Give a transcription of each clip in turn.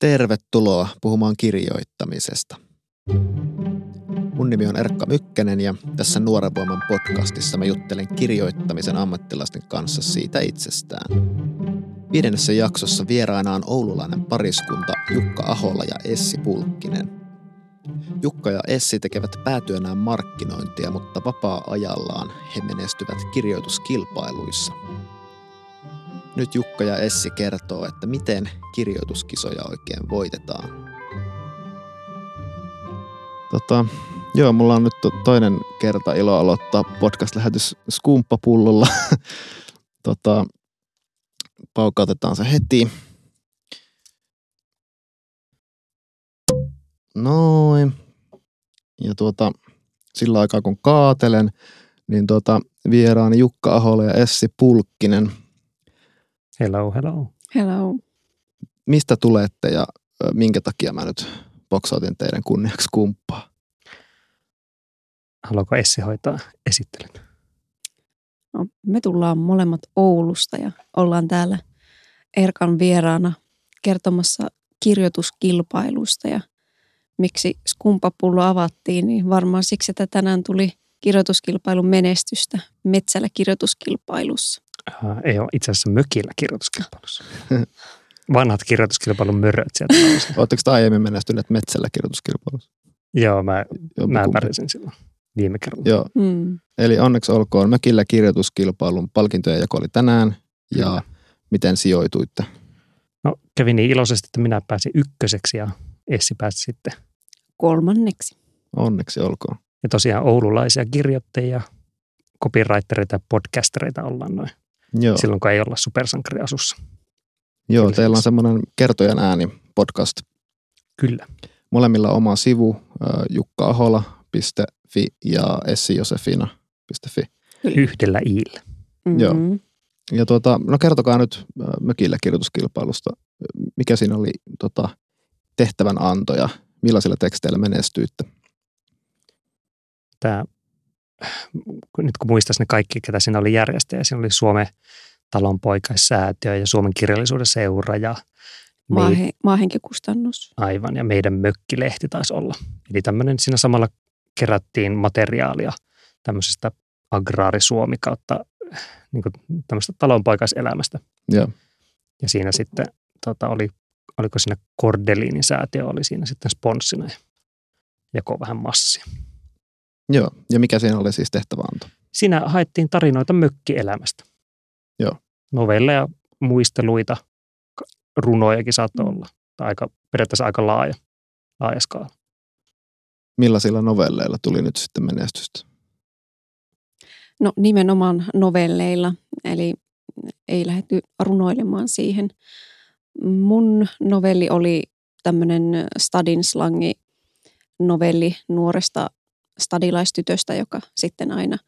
Tervetuloa puhumaan kirjoittamisesta. Mun nimi on Erkka Mykkänen ja tässä Nuoren voiman podcastissa mä juttelen kirjoittamisen ammattilaisten kanssa siitä itsestään. Viidennessä jaksossa vieraana on oululainen pariskunta Jukka Ahola ja Essi Pulkkinen. Jukka ja Essi tekevät päätyönään markkinointia, mutta vapaa-ajallaan he menestyvät kirjoituskilpailuissa – nyt Jukka ja Essi kertoo, että miten kirjoituskisoja oikein voitetaan. Tota, joo, mulla on nyt toinen kerta ilo aloittaa podcast-lähetys skumppapullolla. tota, paukautetaan se heti. Noin. Ja tuota, sillä aikaa kun kaatelen, niin tuota, vieraani Jukka Ahola ja Essi Pulkkinen – Hello, hello. Hello. Mistä tulette ja minkä takia mä nyt boksautin teidän kunniaksi kumppaa? Haluaako Essi hoitaa esittelyn? No, me tullaan molemmat Oulusta ja ollaan täällä Erkan vieraana kertomassa kirjoituskilpailusta ja miksi skumpapullo avattiin, niin varmaan siksi, että tänään tuli kirjoituskilpailun menestystä Metsällä kirjoituskilpailussa. Uh, ei ole itse asiassa mökillä kirjoituskilpailussa. Vanhat kirjoituskilpailun möröt sieltä Oletteko te aiemmin menestyneet metsällä kirjoituskilpailussa? Joo, mä, mä pärjäsin silloin viime kerralla. Joo. Mm. Eli onneksi olkoon mökillä kirjoituskilpailun palkintojen jako oli tänään. Ja Kyllä. miten sijoituitte? No kävi niin iloisesti, että minä pääsin ykköseksi ja Essi pääsi sitten kolmanneksi. Onneksi olkoon. Ja tosiaan oululaisia kirjoittajia, copywritereita ja podcastereita ollaan noin Joo. silloin, kun ei olla supersankariasussa. Joo, Kyllä teillä on semmoinen kertojan ääni podcast. Kyllä. Molemmilla oma sivu, jukkaahola.fi ja essijosefina.fi. Yhdellä iillä. Mm-hmm. Joo. Ja tuota, no kertokaa nyt mökillä kirjoituskilpailusta. Mikä siinä oli tota, tehtävän anto ja millaisilla teksteillä menestyitte? Tämä nyt kun muistaisi ne kaikki, ketä siinä oli järjestäjä, siinä oli Suomen talonpoikaissäätiö ja Suomen kirjallisuuden seura ja Maahe, maahenkikustannus. Aivan, ja meidän mökkilehti taisi olla. Eli tämmöinen, siinä samalla kerättiin materiaalia tämmöisestä agraarisuomi kautta niin kuin tämmöistä talonpoikaiselämästä. Ja, ja siinä sitten tota, oli, oliko siinä Kordelinin säätiö oli siinä sitten sponssina ja jakoi vähän massia. Joo, ja mikä siinä oli siis tehtäväanto? Siinä haettiin tarinoita mökkielämästä. Joo. Novelleja, muisteluita, runojakin saattoi olla. Tai aika, periaatteessa aika laaja, laaja skaala. Millaisilla novelleilla tuli nyt sitten menestystä? No nimenomaan novelleilla, eli ei lähdetty runoilemaan siihen. Mun novelli oli tämmöinen stadin slangi novelli nuoresta stadilaistytöstä, joka sitten aina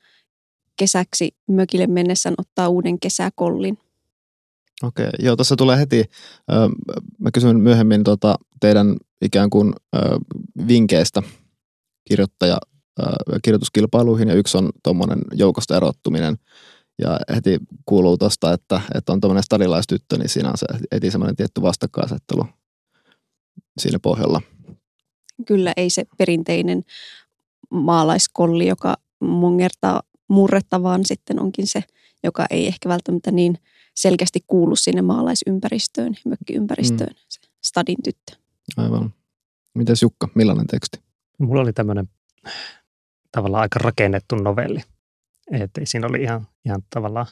kesäksi mökille mennessään ottaa uuden kesäkollin. Okei, okay, joo, tuossa tulee heti, mä kysyn myöhemmin tota, teidän ikään kuin vinkkeistä kirjoittaja kirjoituskilpailuihin ja yksi on tuommoinen joukosta erottuminen. Ja heti kuuluu tuosta, että, että on tuommoinen stadilaistyttö, niin siinä on se heti semmoinen tietty vastakkainasettelu siinä pohjalla. Kyllä, ei se perinteinen maalaiskolli, joka mungertaa murretta, vaan sitten onkin se, joka ei ehkä välttämättä niin selkeästi kuulu sinne maalaisympäristöön, mökkiympäristöön, mm. se stadin tyttö. Aivan. Mites Jukka, millainen teksti? Mulla oli tämmöinen tavallaan aika rakennettu novelli. Että siinä oli ihan, ihan tavallaan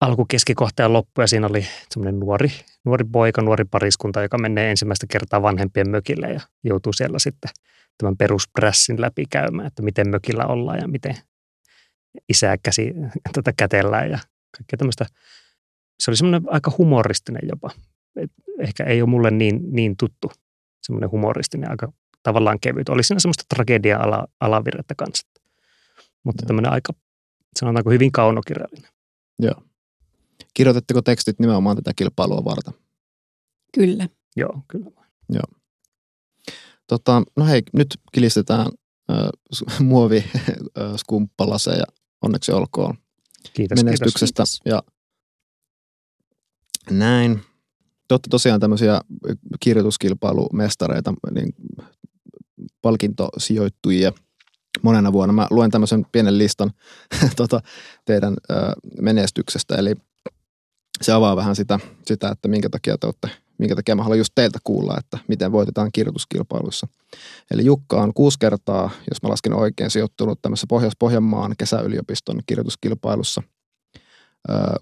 alku, keskikohta ja loppu ja siinä oli semmoinen nuori, nuori poika, nuori pariskunta, joka menee ensimmäistä kertaa vanhempien mökille ja joutuu siellä sitten tämän perusprässin läpi käymään, että miten mökillä ollaan ja miten isää käsi tätä kätellään ja kaikkea tämmöistä. Se oli semmoinen aika humoristinen jopa. Et ehkä ei ole mulle niin, niin tuttu semmoinen humoristinen, aika tavallaan kevyt. Oli siinä semmoista tragedia-alavirrettä kanssa. Mutta Joo. tämmöinen aika, sanotaanko hyvin kaunokirjallinen. Joo. Kirjoitatteko tekstit nimenomaan tätä kilpailua varten? Kyllä. Joo, kyllä. Joo. Tota, no hei, nyt kilistetään äh, muovi äh, skumppalaseja. Onneksi olkoon kiitos, menestyksestä. Kiitos, Ja näin. te olette tosiaan tämmöisiä kirjoituskilpailumestareita, niin palkintosijoittujia monena vuonna. Mä luen tämmöisen pienen listan tota, teidän ö, menestyksestä, eli se avaa vähän sitä, sitä, että minkä takia te olette, minkä takia mä haluan just teiltä kuulla, että miten voitetaan kirjoituskilpailuissa. Eli Jukka on kuusi kertaa, jos mä lasken oikein, sijoittunut tämmöisessä Pohjois-Pohjanmaan kesäyliopiston kirjoituskilpailussa.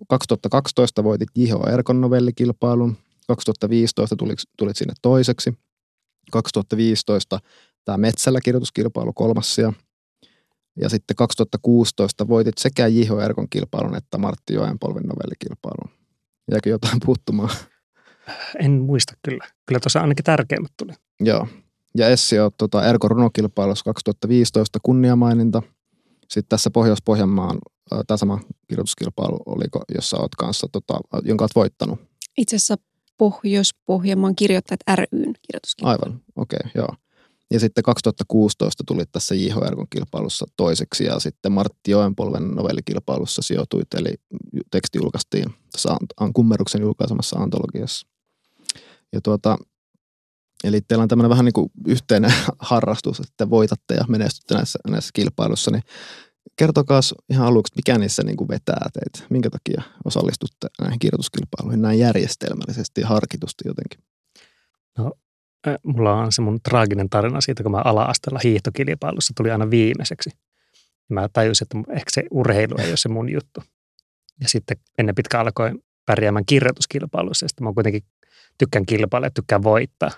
2012 voitit J.H. Erkon novellikilpailun, 2015 tulit, tulit sinne toiseksi, 2015 tämä Metsällä kirjoituskilpailu kolmas ja ja sitten 2016 voitit sekä J.H. Erkon kilpailun että Martti Joenpolven novellikilpailun. Jääkö jotain puuttumaan? En muista kyllä. Kyllä tuossa ainakin tärkeimmät tuli. Joo. Ja Essi on tuota, Erkon runokilpailussa 2015 kunniamaininta. Sitten tässä Pohjois-Pohjanmaan tämä sama kirjoituskilpailu, oliko, jossa olet kanssa, tota, jonka olet voittanut? Itse asiassa Pohjois-Pohjanmaan kirjoittajat ryn kirjoituskilpailu. Aivan, okei, okay, joo. Ja sitten 2016 tuli tässä JHR kilpailussa toiseksi ja sitten Martti Joenpolven novellikilpailussa sijoituit, eli teksti julkaistiin tässä Kummeruksen julkaisemassa antologiassa. Ja tuota, eli teillä on tämmöinen vähän niin kuin yhteinen harrastus, että voitatte ja menestytte näissä, näissä kilpailuissa, niin kertokaa ihan aluksi, mikä niissä niin kuin vetää teitä, minkä takia osallistutte näihin kirjoituskilpailuihin näin järjestelmällisesti ja harkitusti jotenkin? No mulla on se mun traaginen tarina siitä, kun mä ala-asteella hiihtokilpailussa tuli aina viimeiseksi. Mä tajusin, että ehkä se urheilu ei ole se mun juttu. Ja sitten ennen pitkä alkoi pärjäämään kirjoituskilpailuissa. Ja sitten mä kuitenkin tykkään kilpailla ja tykkään voittaa.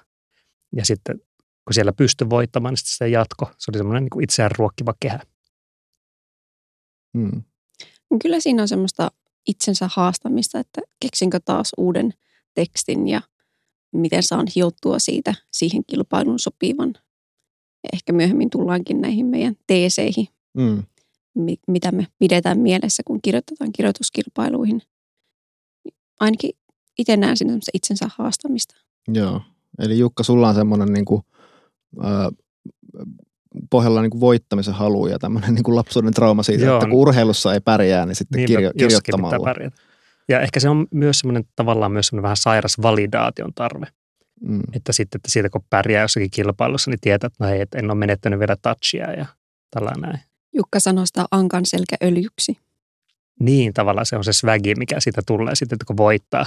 Ja sitten kun siellä pystyi voittamaan, niin sitten se jatko. Se oli semmoinen niin itseään ruokkiva kehä. Hmm. Kyllä siinä on semmoista itsensä haastamista, että keksinkö taas uuden tekstin ja miten saan hiottua siitä siihen kilpailun sopivan. Ehkä myöhemmin tullaankin näihin meidän teeseihin, mm. mitä me pidetään mielessä, kun kirjoitetaan kirjoituskilpailuihin. Ainakin itse näen siinä itsensä haastamista. Joo, eli Jukka, sulla on semmoinen niin kuin, äh, pohjalla niin kuin voittamisen halu ja tämmöinen niin kuin lapsuuden trauma siitä, Joo. että kun urheilussa ei pärjää, niin sitten Niinpä, kirjo- kirjoittamalla. Ja ehkä se on myös semmoinen tavallaan myös semmoinen vähän sairas validaation tarve. Mm. Että sitten, että siitä kun pärjää jossakin kilpailussa, niin tietää, että no hei, että en ole menettänyt vielä touchia ja tällainen näin. Jukka sanoo sitä ankan selkäöljyksi. Niin, tavallaan se on se swagi, mikä siitä tulee sitten, että kun voittaa.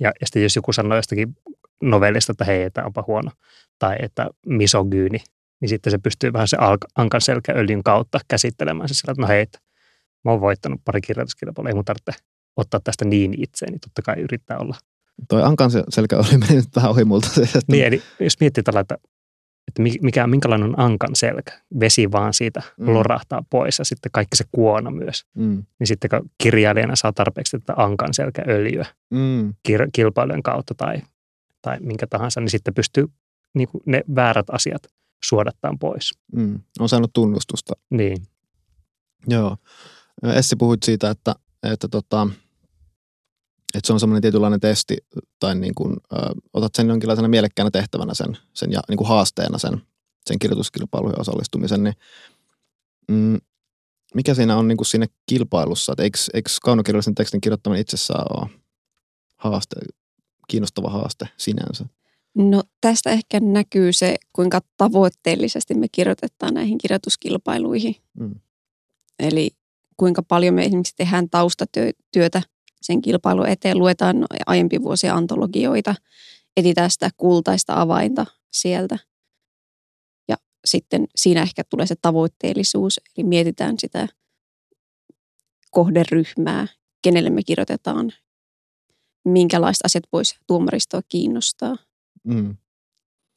Ja, ja sitten jos joku sanoo jostakin novellista, että hei, että onpa huono, tai että misogyyni, niin sitten se pystyy vähän se ankan selkäöljyn kautta käsittelemään se sillä, että no hei, että mä oon voittanut pari kirjoituskilpailua, ei mun tarvitse ottaa tästä niin itseeni, totta kai yrittää olla. Toi Ankan selkä oli mennyt vähän ohi multa. Niin, eli jos miettii tällä, että, että mikä, minkälainen on Ankan selkä, vesi vaan siitä mm. lorahtaa pois ja sitten kaikki se kuona myös. Mm. Niin sitten kun kirjailijana saa tarpeeksi tätä Ankan selkäöljyä mm. kir- kilpailujen kautta tai, tai minkä tahansa, niin sitten pystyy niin kuin ne väärät asiat suodattaan pois. Mm. On saanut tunnustusta. Niin. Joo. Essi puhuit siitä, että että, tota, että se on semmoinen tietynlainen testi tai niin kuin, ö, otat sen jonkinlaisena mielekkäänä tehtävänä sen, sen ja niin kuin haasteena sen, sen kirjoituskilpailuihin osallistumisen, niin mm, mikä siinä on niin kuin siinä kilpailussa, että eikö, eikö kaunokirjallisen tekstin kirjoittaminen itsessään ole haaste, kiinnostava haaste sinänsä? No tästä ehkä näkyy se, kuinka tavoitteellisesti me kirjoitetaan näihin kirjoituskilpailuihin. Mm. Eli kuinka paljon me esimerkiksi tehdään taustatyötä sen kilpailun eteen. Luetaan aiempi vuosia antologioita, etsitään sitä kultaista avainta sieltä. Ja sitten siinä ehkä tulee se tavoitteellisuus, eli mietitään sitä kohderyhmää, kenelle me kirjoitetaan, minkälaiset asiat voisi tuomaristoa kiinnostaa. Mm.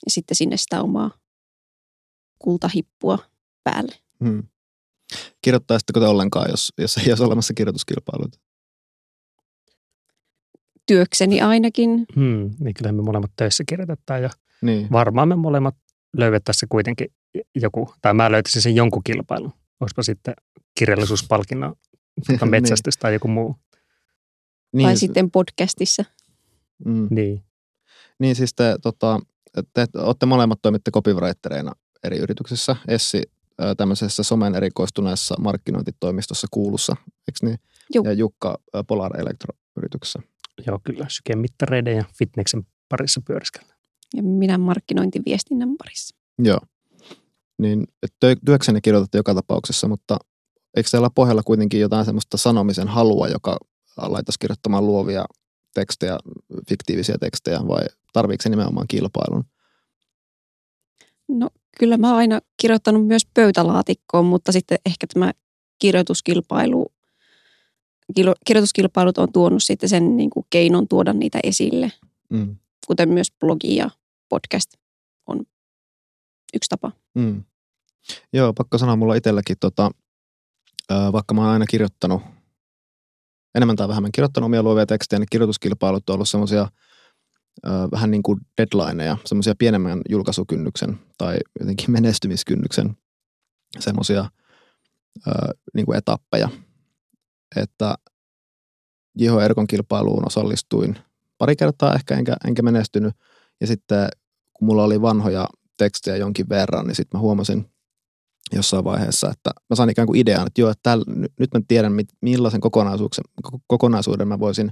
Ja sitten sinne sitä omaa kultahippua päälle. Mm. Kirjoittaisitteko te ollenkaan, jos, jos ei olisi olemassa kirjoituskilpailuita? Työkseni ainakin. Hmm, niin kyllä me molemmat töissä kirjoitetaan ja niin. varmaan me molemmat löydettäisiin kuitenkin joku, tai mä löytäisin sen jonkun kilpailun. Olisipa sitten kirjallisuuspalkinnon tuota metsästys niin. tai joku muu. Niin. Tai sitten podcastissa. Mm. Niin. Niin siis te, tota, te olette molemmat toimitte copywritereina eri yrityksissä. Essi tämmöisessä somen erikoistuneessa markkinointitoimistossa kuulussa, eikö niin? Juh. Ja Jukka Polar Electro-yrityksessä. Joo, kyllä. Sykemittareiden ja fitneksen parissa pyöriskellä. Ja minä markkinointiviestinnän parissa. Joo. Niin että työksenne kirjoitatte joka tapauksessa, mutta eikö teillä pohjalla kuitenkin jotain semmoista sanomisen halua, joka laitaisi kirjoittamaan luovia tekstejä, fiktiivisiä tekstejä vai tarviiko se nimenomaan kilpailun? No kyllä mä oon aina kirjoittanut myös pöytälaatikkoon, mutta sitten ehkä tämä kirjoituskilpailu, kirjoituskilpailut on tuonut sitten sen niin kuin keinon tuoda niitä esille, mm. kuten myös blogi ja podcast on yksi tapa. Mm. Joo, pakko sanoa mulla itselläkin, tota, vaikka mä oon aina kirjoittanut, enemmän tai vähemmän kirjoittanut omia luovia tekstejä, niin kirjoituskilpailut on ollut semmoisia vähän niin kuin deadlineja, semmoisia pienemmän julkaisukynnyksen tai jotenkin menestymiskynnyksen semmoisia niin kuin etappeja. Että Jiho Erkon kilpailuun osallistuin pari kertaa ehkä, enkä, enkä menestynyt. Ja sitten kun mulla oli vanhoja tekstejä jonkin verran, niin sitten mä huomasin jossain vaiheessa, että mä sain ikään kuin idean, että joo, että täl, nyt mä tiedän, millaisen kokonaisuuden, kokonaisuuden mä voisin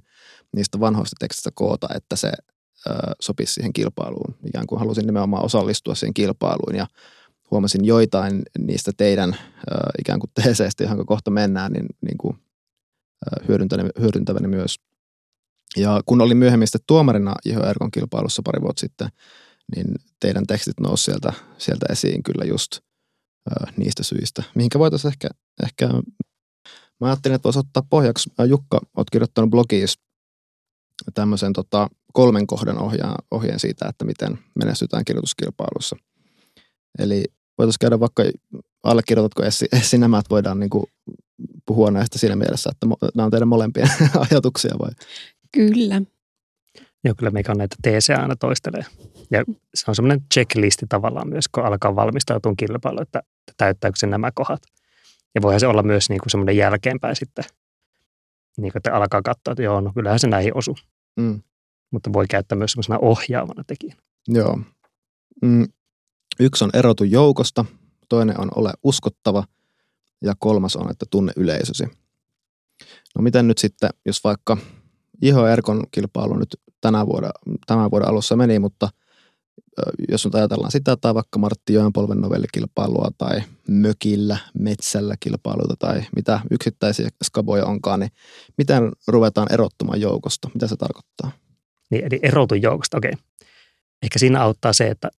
niistä vanhoista tekstistä koota, että se ö, sopisi siihen kilpailuun. Ikään kuin halusin nimenomaan osallistua siihen kilpailuun ja huomasin joitain niistä teidän ö, ikään kuin teeseistä, johon kohta mennään, niin, niin kuin, hyödyntäväni, myös. Ja kun olin myöhemmin sitten tuomarina Iho Erkon kilpailussa pari vuotta sitten, niin teidän tekstit nousi sieltä, sieltä esiin kyllä just ö, niistä syistä, mihinkä voitaisiin ehkä, ehkä, mä ajattelin, että voisi ottaa pohjaksi, Jukka, olet kirjoittanut blogiis tämmöisen tota, kolmen kohdan ohjaan, ohjeen siitä, että miten menestytään kirjoituskilpailussa. Eli voitaisiin käydä vaikka, allekirjoitatko Essi, Essi nämä, että voidaan niin kuin puhua näistä siinä mielessä, että nämä on teidän molempien ajatuksia vai? Kyllä. Joo, kyllä meikä on näitä teesejä aina toistelee. Ja se on semmoinen checklisti tavallaan myös, kun alkaa valmistautua kilpailu, että täyttääkö se nämä kohdat. Ja voihan se olla myös niin kuin semmoinen jälkeenpäin sitten, niin kuin, että alkaa katsoa, että joo, no kyllähän se näihin osuu. Mm. Mutta voi käyttää myös semmoisena ohjaavana tekijänä. Joo. Mm. Yksi on erotu joukosta, toinen on ole uskottava ja kolmas on, että tunne yleisösi. No miten nyt sitten, jos vaikka Iho Erkon kilpailu nyt tänä vuoden, tämän vuoden alussa meni, mutta jos nyt ajatellaan sitä tai vaikka Martti Joenpolven novellikilpailua tai mökillä, metsällä kilpailuita tai mitä yksittäisiä skaboja onkaan, niin miten ruvetaan erottumaan joukosta? Mitä se tarkoittaa? Niin, eli erotu joukosta, okei. Ehkä siinä auttaa se, että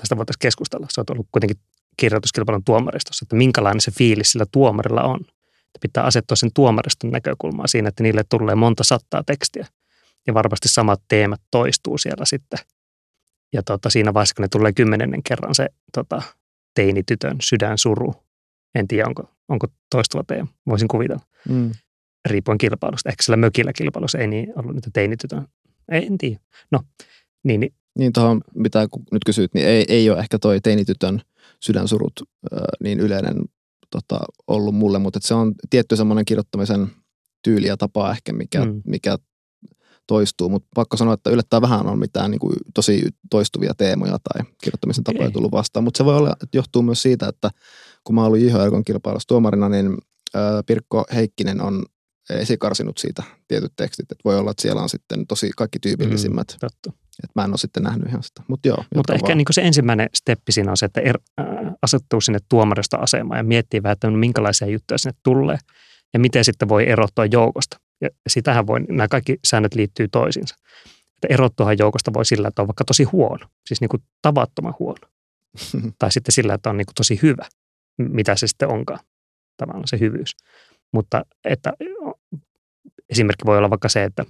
tästä voitaisiin keskustella. Se on ollut kuitenkin kirjoituskilpailun tuomaristossa, että minkälainen se fiilis sillä tuomarilla on. Että pitää asettua sen tuomariston näkökulmaa siinä, että niille tulee monta sattaa tekstiä. Ja varmasti samat teemat toistuu siellä sitten. Ja tota, siinä vaiheessa, kun ne tulee kymmenennen kerran se tota, teinitytön sydänsuru, en tiedä, onko, onko toistuva teema, voisin kuvitella. Mm. Riippuen kilpailusta. Ehkä sillä mökillä kilpailussa ei niin ollut niitä teinitytön. Ei, en tiedä. No, niin, niin niin tuohon, mitä nyt kysyit, niin ei, ei ole ehkä toi teinitytön sydänsurut äh, niin yleinen tota, ollut mulle, mutta se on tietty semmoinen kirjoittamisen tyyli ja tapa ehkä, mikä, mm. mikä toistuu, mutta pakko sanoa, että yllättäen vähän on mitään niin kuin, tosi toistuvia teemoja tai kirjoittamisen tapoja tullut vastaan, mutta se voi olla, että johtuu myös siitä, että kun mä olin IHRKn kilpailussa tuomarina, niin Pirkko Heikkinen on esikarsinut siitä tietyt tekstit, että voi olla, että siellä on sitten tosi kaikki tyypillisimmät. Mm, totta. Et mä en ole sitten nähnyt ihan sitä. Mut joo, Mutta ehkä niin se ensimmäinen steppi siinä on se, että er, äh, asettuu sinne tuomarista asemaan ja miettii vähän, että minkälaisia juttuja sinne tulee ja miten sitten voi erottua joukosta. Ja sitähän voi, nämä kaikki säännöt liittyy toisiinsa. Että erottuahan joukosta voi sillä, että on vaikka tosi huono, siis niin kuin tavattoman huono. tai sitten sillä, että on niin kuin tosi hyvä, mitä se sitten onkaan, tavallaan se hyvyys. Mutta että esimerkki voi olla vaikka se, että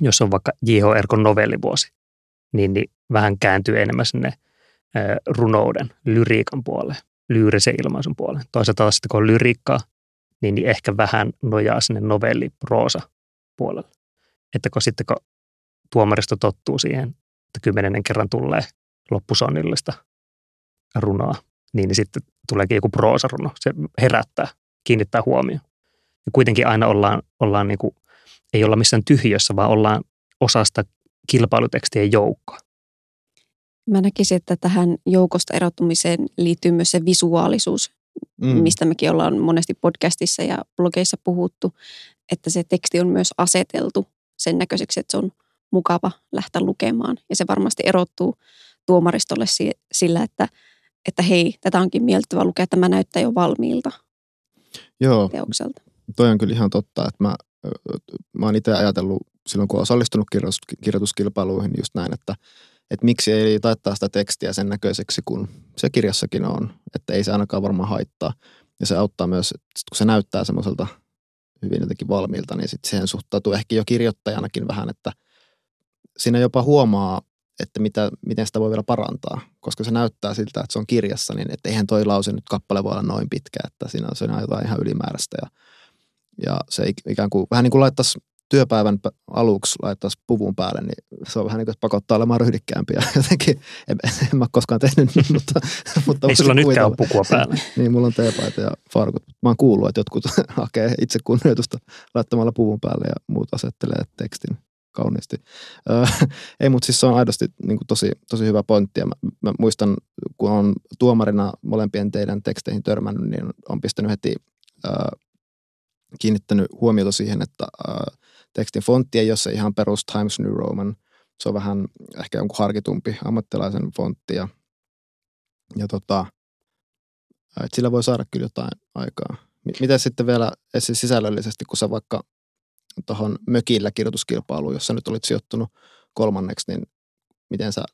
jos on vaikka J.H. Novellivuosi, niin, niin vähän kääntyy enemmän sinne runouden, lyriikan puolelle, lyyrisen ilmaisun puolelle. Toisaalta taas sitten kun on lyriikkaa, niin, niin ehkä vähän nojaa sinne novelli, proosa puolelle. Että kun sitten kun tuomaristo tottuu siihen, että kymmenennen kerran tulee loppusonnillista runoa, niin, niin sitten tuleekin joku proosaruno. Se herättää, kiinnittää huomioon. Ja kuitenkin aina ollaan, ollaan niin kuin, ei olla missään tyhjössä, vaan ollaan osasta kilpailutekstien joukkoa. Mä näkisin, että tähän joukosta erottumiseen liittyy myös se visuaalisuus, mm. mistä mekin ollaan monesti podcastissa ja blogeissa puhuttu, että se teksti on myös aseteltu sen näköiseksi, että se on mukava lähteä lukemaan. Ja se varmasti erottuu tuomaristolle sillä, että, että hei, tätä onkin miellyttävä lukea, tämä näyttää jo valmiilta Joo, teokselta. toi on kyllä ihan totta, että mä, mä oon itse ajatellut silloin, kun osallistunut kirjoitus, kirjoituskilpailuihin just näin, että, että miksi ei taittaa sitä tekstiä sen näköiseksi, kun se kirjassakin on, että ei se ainakaan varmaan haittaa. Ja se auttaa myös, että kun se näyttää semmoiselta hyvin jotenkin valmiilta, niin sitten siihen suhtautuu ehkä jo kirjoittajanakin vähän, että siinä jopa huomaa, että mitä, miten sitä voi vielä parantaa, koska se näyttää siltä, että se on kirjassa, niin että eihän toi lause nyt kappale voi olla noin pitkä, että siinä on, siinä on jotain ihan ylimääräistä ja, ja se ikään kuin vähän niin kuin laittaisi työpäivän aluksi laittaisi puvun päälle, niin se on vähän niin kuin, että pakottaa olemaan ryhdikkäämpi. Ja jotenkin, en, en mä koskaan tehnyt mutta... mutta Ei sulla nytkään ole pukua päällä. niin, mulla on teepaita ja farkut. Mä oon kuullut, että jotkut hakee itse kunnioitusta laittamalla puvun päälle ja muut asettelee tekstin kauniisti. Öö, ei, mutta siis se on aidosti niin kuin tosi, tosi hyvä pointti. Ja mä, mä muistan, kun on tuomarina molempien teidän teksteihin törmännyt, niin on pistänyt heti öö, kiinnittänyt huomiota siihen, että öö, tekstin fontti ei ole se ihan perus Times New Roman. Se on vähän ehkä jonkun harkitumpi ammattilaisen fontti ja, ja tota, sillä voi saada kyllä jotain aikaa. Miten sitten vielä sisällöllisesti, kun sä vaikka tuohon mökillä kirjoituskilpailuun, jossa nyt olit sijoittunut kolmanneksi, niin miten sä,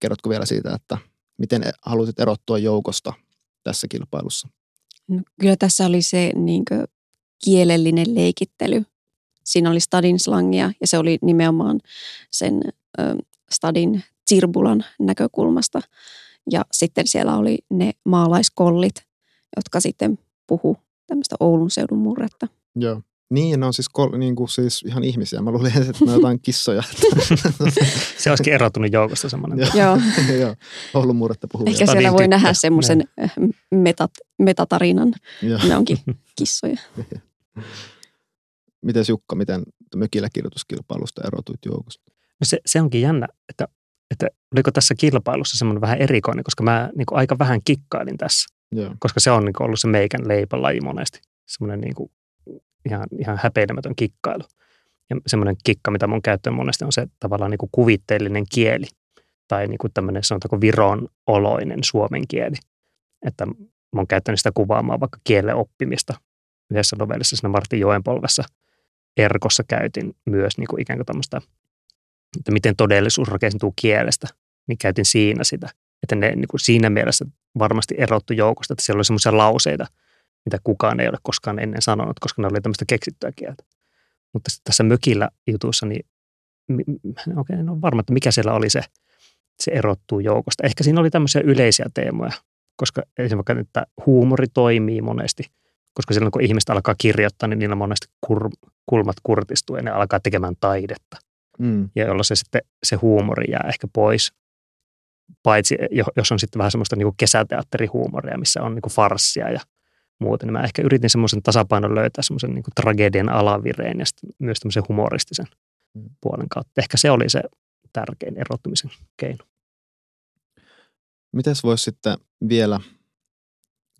kerrotko vielä siitä, että miten halusit erottua joukosta tässä kilpailussa? No, kyllä tässä oli se niin kielellinen leikittely. Siinä oli stadin slangia ja se oli nimenomaan sen ö, stadin Tsirbulan näkökulmasta. Ja sitten siellä oli ne maalaiskollit, jotka sitten puhu tämmöistä Oulun seudun murretta. Joo. Niin, ne on siis, kol, niin kuin, siis ihan ihmisiä. Mä luulin, että ne on jotain kissoja. se olisikin erottunut joukosta semmoinen. Joo. Joo, Oulun murretta puhuvia. Ehkä siellä voi nähdä semmoisen eh, metat, metatarinan. Ne onkin kissoja. Miten Jukka, miten mökillä kirjoituskilpailusta erotuit joukosta? No se, se onkin jännä, että, että oliko tässä kilpailussa semmoinen vähän erikoinen, koska mä niin kuin aika vähän kikkailin tässä. Joo. Koska se on niin kuin ollut se meikän leipälaji monesti. Semmoinen niin kuin ihan, ihan häpeilemätön kikkailu. Ja semmoinen kikka, mitä mun käyttöön monesti on se tavallaan niin kuin kuvitteellinen kieli tai niin kuin tämmöinen sanotaanko viron oloinen suomen kieli. Että mä oon käyttänyt sitä kuvaamaan vaikka kielen oppimista. Yhdessä novellissa siinä Martin Joenpolvessa Erkossa käytin myös niin kuin ikään kuin tämmöistä, että miten todellisuus rakentuu kielestä, niin käytin siinä sitä. Että ne niin kuin siinä mielessä varmasti erottu joukosta, että siellä oli semmoisia lauseita – mitä kukaan ei ole koskaan ennen sanonut, koska ne oli tämmöistä keksittyä kieltä. Mutta sitten tässä mökillä jutussa, niin okei, okay, no varma, että mikä siellä oli se, se erottuu joukosta. Ehkä siinä oli tämmöisiä yleisiä teemoja, koska esimerkiksi, että huumori toimii monesti, koska silloin kun ihmistä alkaa kirjoittaa, niin niillä monesti kur, kulmat kurtistuu ja ne alkaa tekemään taidetta. Mm. Ja jolloin se sitten se huumori jää ehkä pois. Paitsi jos on sitten vähän semmoista niin kuin kesäteatterihuumoria, missä on niin kuin farssia ja muuten. Niin mä ehkä yritin semmoisen tasapainon löytää semmoisen niin tragedian alavireen ja myös tämmöisen humoristisen mm. puolen kautta. Ehkä se oli se tärkein erottumisen keino. Miten voisi sitten vielä,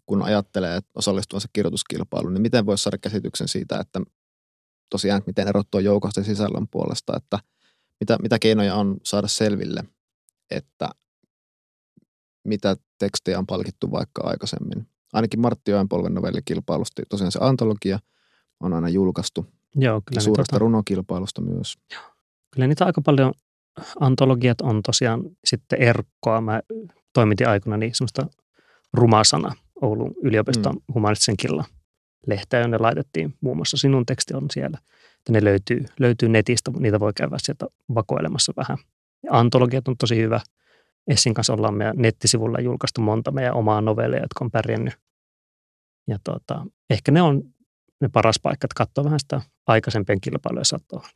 kun ajattelee osallistuvansa kirjoituskilpailuun, niin miten voisi saada käsityksen siitä, että tosiaan miten erottua joukosta sisällön puolesta, että mitä, mitä keinoja on saada selville, että mitä tekstejä on palkittu vaikka aikaisemmin ainakin Martti Joenpolven novellikilpailusta, tosiaan se antologia on aina julkaistu. Joo, kyllä. Ja suuresta tota... runokilpailusta myös. Joo. Kyllä niitä aika paljon antologiat on tosiaan sitten Erkkoa. Mä toimitin aikana niin semmoista rumasana Oulun yliopiston mm. humanistisen killan lehteä, jonne laitettiin muun muassa sinun teksti on siellä. Että ne löytyy, löytyy netistä, niitä voi käydä sieltä vakoilemassa vähän. Ja antologiat on tosi hyvä. Essin kanssa ollaan meidän nettisivulla julkaistu monta meidän omaa novelleja, jotka on pärjännyt ja tota, ehkä ne on ne paras paikka, että katsoo vähän sitä aikaisempien kilpailujen satoa.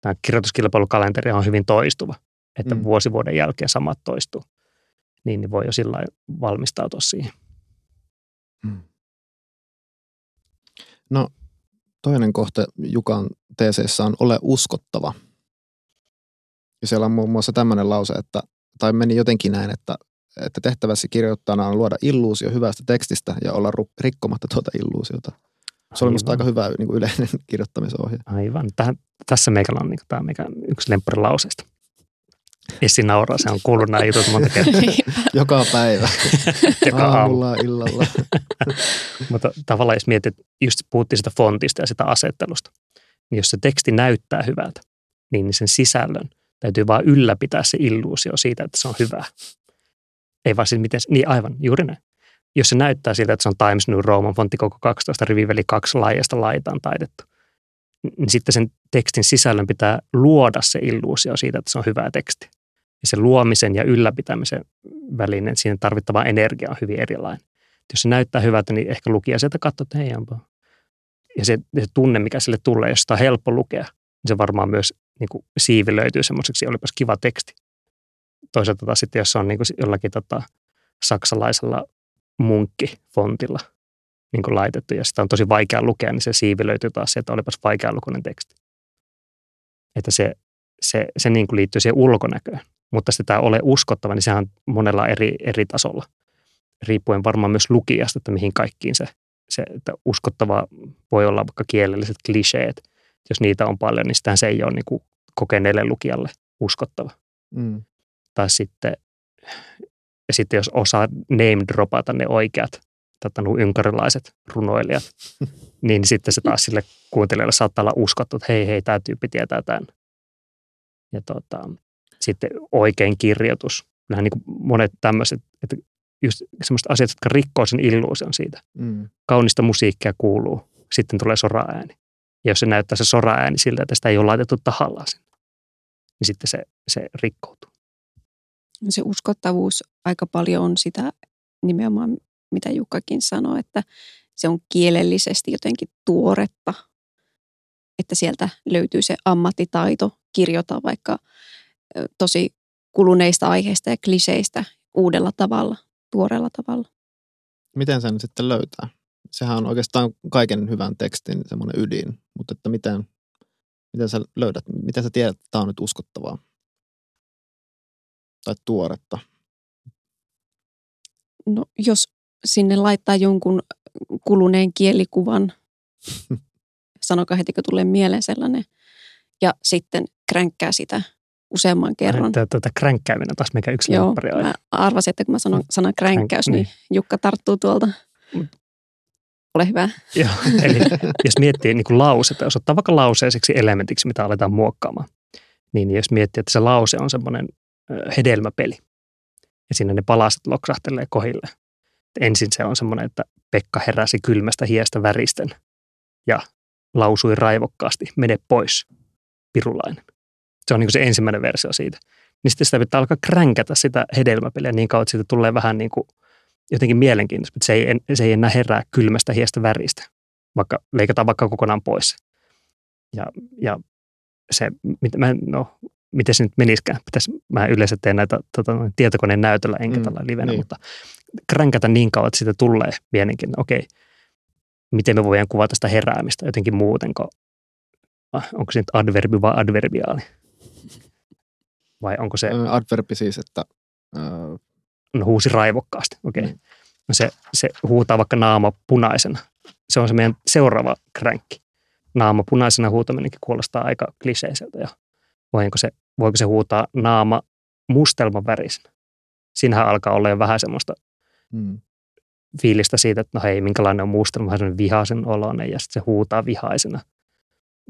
Tämä kirjoituskilpailukalenteri on hyvin toistuva, että mm. vuosi vuoden jälkeen samat toistuu. Niin, niin voi jo sillä valmistautua siihen. Mm. No toinen kohta Jukan teeseessä on ole uskottava. Ja siellä on muun muassa tämmöinen lause, että, tai meni jotenkin näin, että että tehtävässä kirjoittajana on luoda illuusio hyvästä tekstistä ja olla rikkomatta tuota illuusiota. Se oli Aivan. aika hyvä niin kuin yleinen kirjoittamisohje. Aivan. Tähän, tässä meikällä on niin tämä mikä yksi lempparilauseista. Essi nauraa, se on kuullut nämä jutut monta kertaa Joka päivä, joka aamu. aamulla, illalla. Mutta tavallaan jos mietit, just puhuttiin sitä fontista ja sitä asettelusta, niin jos se teksti näyttää hyvältä, niin sen sisällön täytyy vaan ylläpitää se illuusio siitä, että se on hyvää. Ei vaan siis miten, niin aivan, juuri näin. Jos se näyttää siltä, että se on Times New Roman fontti koko 12 riviveli kaksi laajasta laitaan taitettu, niin sitten sen tekstin sisällön pitää luoda se illuusio siitä, että se on hyvää teksti. Ja se luomisen ja ylläpitämisen välinen, siinä tarvittava energia on hyvin erilainen. Et jos se näyttää hyvältä, niin ehkä lukija sieltä katsoo, että hei, onpa. Ja se, se tunne, mikä sille tulee, jos sitä on helppo lukea, niin se varmaan myös niin kuin siivilöityy semmoiseksi, olipas kiva teksti. Toisaalta taas sitten, jos on niin kuin jollakin tota, saksalaisella munkkifontilla niin kuin laitettu ja sitä on tosi vaikea lukea, niin se siivilöityy taas se, että olipas vaikealukuinen teksti. Että se, se, se niin kuin liittyy siihen ulkonäköön. Mutta sitä ole uskottava, niin sehän on monella eri, eri tasolla. Riippuen varmaan myös lukijasta, että mihin kaikkiin se, se että uskottava voi olla vaikka kielelliset kliseet. Jos niitä on paljon, niin sitähän se ei ole niin kuin kokeneelle lukijalle uskottava. Mm. Tai sitten, ja sitten jos osaa name dropata ne oikeat tota, nuo ynkarilaiset runoilijat, niin sitten se taas sille kuuntelijalle saattaa olla uskottu, että hei, hei, tämä tyyppi tietää tämän. Ja tota, sitten oikein kirjoitus. Kyllähän niin monet tämmöiset, että just semmoiset asiat, jotka rikkoo sen illuusion siitä. Mm. Kaunista musiikkia kuuluu, sitten tulee soraääni. Ja jos se näyttää se soraääni siltä, että sitä ei ole laitettu tahallaan sinne, niin sitten se, se rikkoutuu. Se uskottavuus aika paljon on sitä nimenomaan, mitä Jukkakin sanoi, että se on kielellisesti jotenkin tuoretta, että sieltä löytyy se ammattitaito kirjoittaa vaikka tosi kuluneista aiheista ja kliseistä uudella tavalla, tuoreella tavalla. Miten sen sitten löytää? Sehän on oikeastaan kaiken hyvän tekstin semmoinen ydin, mutta että miten, miten sä löydät, miten sä tiedät, että tämä on nyt uskottavaa? Tai tuoretta. No, jos sinne laittaa jonkun kuluneen kielikuvan, sanokaa heti, kun tulee mieleen sellainen, ja sitten kränkkää sitä useamman kerran. Tämä, tuota, kränkkääminen taas mikä yksi Joo, mä arvasin, että kun mä sanon sanan kränkkäys, Kränk- niin Jukka tarttuu tuolta. Ole hyvä. Joo, eli jos miettii niin kuin lausetta, jos ottaa vaikka lauseiseksi elementiksi, mitä aletaan muokkaamaan, niin jos miettii, että se lause on semmoinen hedelmäpeli, ja siinä ne palaset loksahtelee kohille. Ensin se on semmoinen, että Pekka heräsi kylmästä hiestä väristen ja lausui raivokkaasti, mene pois, pirulainen. Se on niin se ensimmäinen versio siitä. Niin sitten sitä pitää alkaa kränkätä sitä hedelmäpeliä niin kauan, että siitä tulee vähän niin kuin jotenkin mielenkiintoista, että se ei, se ei enää herää kylmästä hiestä väristä, vaikka leikataan vaikka kokonaan pois. Ja, ja se, mit, mä, no, miten se nyt meniskään, pitäisi, mä yleensä teen näitä tota, tietokoneen näytöllä enkä Mm, tällä livenä, niin. mutta kränkätä niin kauan, että siitä tulee mielenkiintoinen, okei, miten me voidaan kuvata sitä heräämistä jotenkin muuten kuin, ah, onko se nyt adverbi vai adverbiaali? Vai onko se, Adverbi siis, että no huusi raivokkaasti, okei. Mm. No se, se huutaa vaikka naama punaisena. Se on se meidän seuraava kränkki. Naama punaisena huutaminenkin kuulostaa aika kliseiseltä. Ja voiko se, voiko se huutaa naama mustelman värisenä? Siinähän alkaa olla jo vähän semmoista mm, fiilistä siitä, että no hei, minkälainen on mustelma, vähän semmoinen vihaisen oloinen ja sitten se huutaa vihaisena.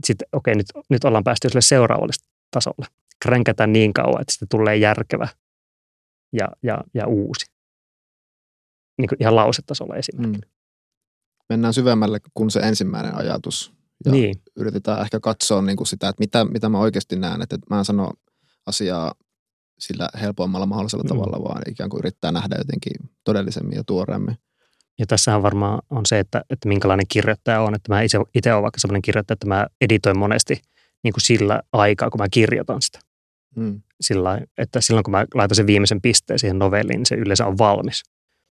Sitten okei, nyt, nyt ollaan päästy sille seuraavalle tasolle. Kränkätään niin kauan, että sitten tulee järkevä ja, ja, ja uusi. Niin kuin ihan lausetasolla esimerkiksi. mm. Mennään syvemmälle kuin se ensimmäinen ajatus. Ja Niin, yritetään ehkä katsoa niin kuin sitä, että mitä, mitä mä oikeasti näen. Että mä en sano asiaa sillä helpoimmalla mahdollisella Mm. tavalla, vaan ikään kuin yrittää nähdä jotenkin todellisemmin ja tuoreemmin. ja tässähän varmaan on se, että, että minkälainen kirjoittaja on. Että mä itse, itse olen vaikka sellainen kirjoittaja, että mä editoin monesti niin kuin sillä aikaa, kun mä kirjoitan sitä. Mm. Sillä, että silloin kun mä laitan sen viimeisen pisteen siihen novelliin, niin se yleensä on valmis.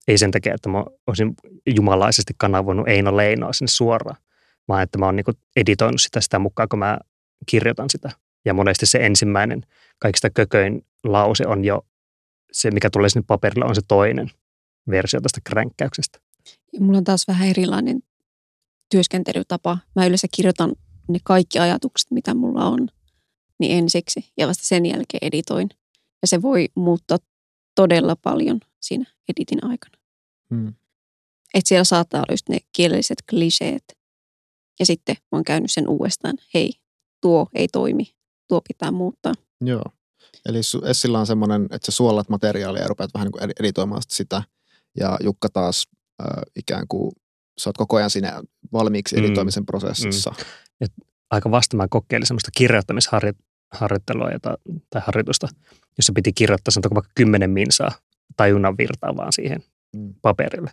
Ei sen takia, että mä olisin jumalaisesti kanavoinut Eino Leinoa sinne suoraan, vaan että mä oon niin editoinut sitä sitä mukaan, kun mä kirjoitan sitä. Ja monesti se ensimmäinen, kaikista kököin lause on jo se, mikä tulee sinne paperille, on se toinen versio tästä kränkkäyksestä. Ja mulla on taas vähän erilainen työskentelytapa. Mä yleensä kirjoitan ne kaikki ajatukset, mitä mulla on, niin ensiksi ja vasta sen jälkeen editoin. Ja se voi muuttaa todella paljon siinä editin aikana. Mm. Että siellä saattaa olla just ne kielelliset kliseet. Ja sitten mä oon käynyt sen uudestaan. Hei, tuo ei toimi. Tuo pitää muuttaa. Joo. Eli su- Essillä on semmoinen, että sä suolat materiaalia ja rupeat vähän niin kuin editoimaan sitä. Ja Jukka taas äh, ikään kuin, sä oot koko ajan siinä valmiiksi Mm. editoimisen prosessissa. Aika vasta mä kokeilin semmoista kirjoittamisharjoittelua jota, tai harjoitusta, jossa piti kirjoittaa sanotaanko vaikka kymmenen minsaa tajunnan virtaa vaan siihen Mm. paperille.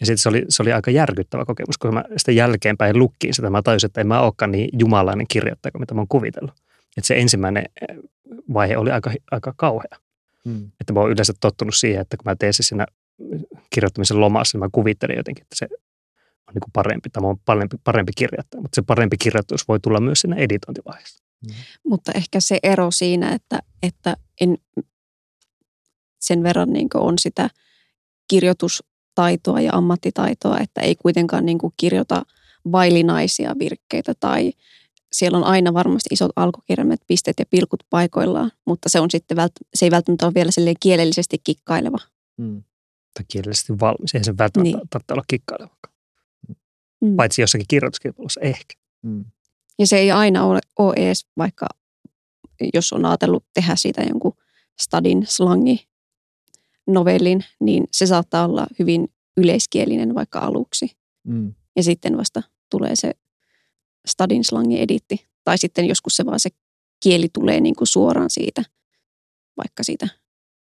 Ja sitten se oli, se oli aika järkyttävä kokemus, kun mä sitten jälkeenpäin lukkiin sitä. Mä tajusin, että en mä olekaan niin jumalainen kirjoittaja kuin mitä mä oon kuvitellut. Että se ensimmäinen eh, vaihe oli aika, aika kauhea. Mm. Että mä oon yleensä tottunut siihen, että kun mä teen se siinä kirjoittamisen lomassa, niin mä kuvittelen jotenkin, että se niin kuin parempi, tai mä oon parempi, parempi kirjoittaja. Mutta se parempi kirjoitus voi tulla myös siinä editointivaiheessa. Mutta ehkä se ero siinä, että, että en sen verran niin on sitä kirjoitustaitoa ja ammattitaitoa, että ei kuitenkaan niin kirjoita vaillinaisia virkkeitä tai siellä on aina varmasti isot alkukirjaimet, pistet ja pilkut paikoillaan, mutta se, on sitten vält- se ei välttämättä ole vielä kielellisesti kikkaileva. Mm. Tai kielellisesti valmis. Ei sen välttämättä niin. tarvitse olla kikkaileva. Mm. Paitsi jossakin kirjoituskilpailussa ehkä. Mm. Ja se ei aina ole, ole edes, vaikka jos on ajatellut tehdä siitä jonkun stadin slangi novellin, niin se saattaa olla hyvin yleiskielinen vaikka aluksi. Mm. Ja sitten vasta tulee se stadin slangi editti. Tai sitten joskus se vaan se kieli tulee niin kuin suoraan siitä, vaikka siitä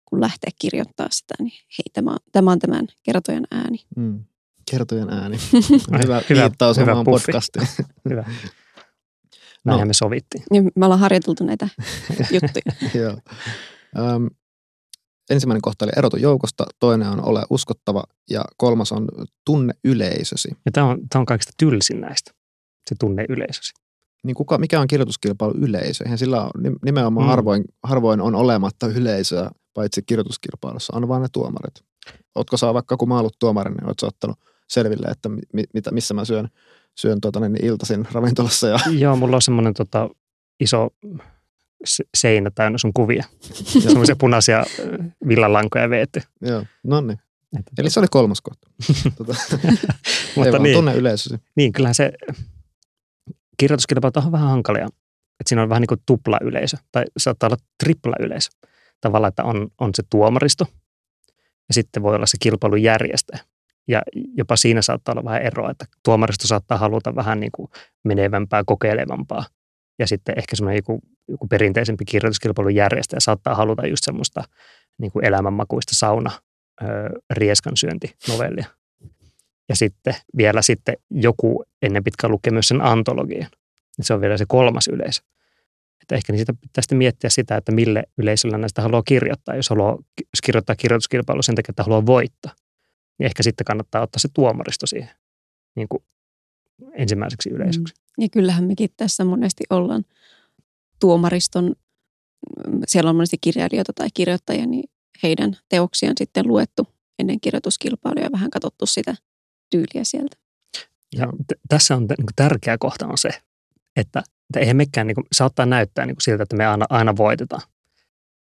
kun lähtee kirjoittaa sitä, niin hei, tämä, on- tämä on tämän kertojan ääni. Mm. Kertojen ääni. Hyvä, hyvä- viittaus hyvä omaan puffi. podcastiin. Hyvä. No. Näinhän me sovittiin. Ja me ollaan harjoiteltu näitä juttuja. Joo. Öm, ensimmäinen kohta oli erotu joukosta, toinen on ole uskottava ja kolmas on tunne yleisösi. Ja tämä on, tämä on kaikista tylsin näistä, se tunne yleisösi. Niin kuka, mikä on kirjoituskilpailu yleisö? Eihän sillä on, nim- nimenomaan Mm. harvoin, harvoin on olematta yleisöä, paitsi kirjoituskilpailussa, on vaan ne tuomarit. Ootko saa vaikka, kun mä oon ollut tuomari, niin ootko ottanut selville, että mi, mitä, missä mä syön, syön tuota, niin iltaisin ravintolassa ja Joo, mulla on semmoinen tota, iso se- seinä täynnä sun kuvia. Semmoisia punaisia ö, villalankoja veetty. joo, no niin. Että Eli se oli kolmas kohta. tota, ei Mutta vaan, niin, tunne yleisösi. niin, kyllähän se kirjoituskilpailut on vähän hankalia. Että siinä on vähän niin kuin tupla yleisö, tai saattaa olla tripla yleisö. Tavallaan, että on, on se tuomaristo, ja sitten voi olla se kilpailun järjestäjä. Ja jopa siinä saattaa olla vähän eroa, että tuomaristo saattaa haluta vähän niin kuin menevämpää, kokeilevampaa. Ja sitten ehkä semmoinen joku, joku perinteisempi kirjoituskilpailun järjestäjä saattaa haluta just semmoista niin kuin elämänmakuista sauna ö, rieskan syöntinovellia. Ja sitten vielä sitten joku ennen pitkään lukee myös sen antologian. Ja Se on vielä se kolmas yleisö. Että ehkä niin sitä pitää sitten miettiä sitä, että mille yleisöllä näistä haluaa kirjoittaa. Jos haluaa jos kirjoittaa kirjoituskilpailu sen takia, että haluaa voittaa, niin ehkä sitten kannattaa ottaa se tuomaristo siihen niin kuin ensimmäiseksi yleisöksi. Ja kyllähän mekin tässä monesti ollaan tuomariston, siellä on monesti kirjailijoita tai kirjoittajia, niin heidän teoksiaan sitten luettu ennen kirjoituskilpailuja ja vähän katsottu sitä tyyliä sieltä. Ja t- tässä on t- niin tärkeä kohta on se, että, että eihän mekään, niin kuin, saattaa näyttää niin kuin siltä, että me aina, aina voitetaan.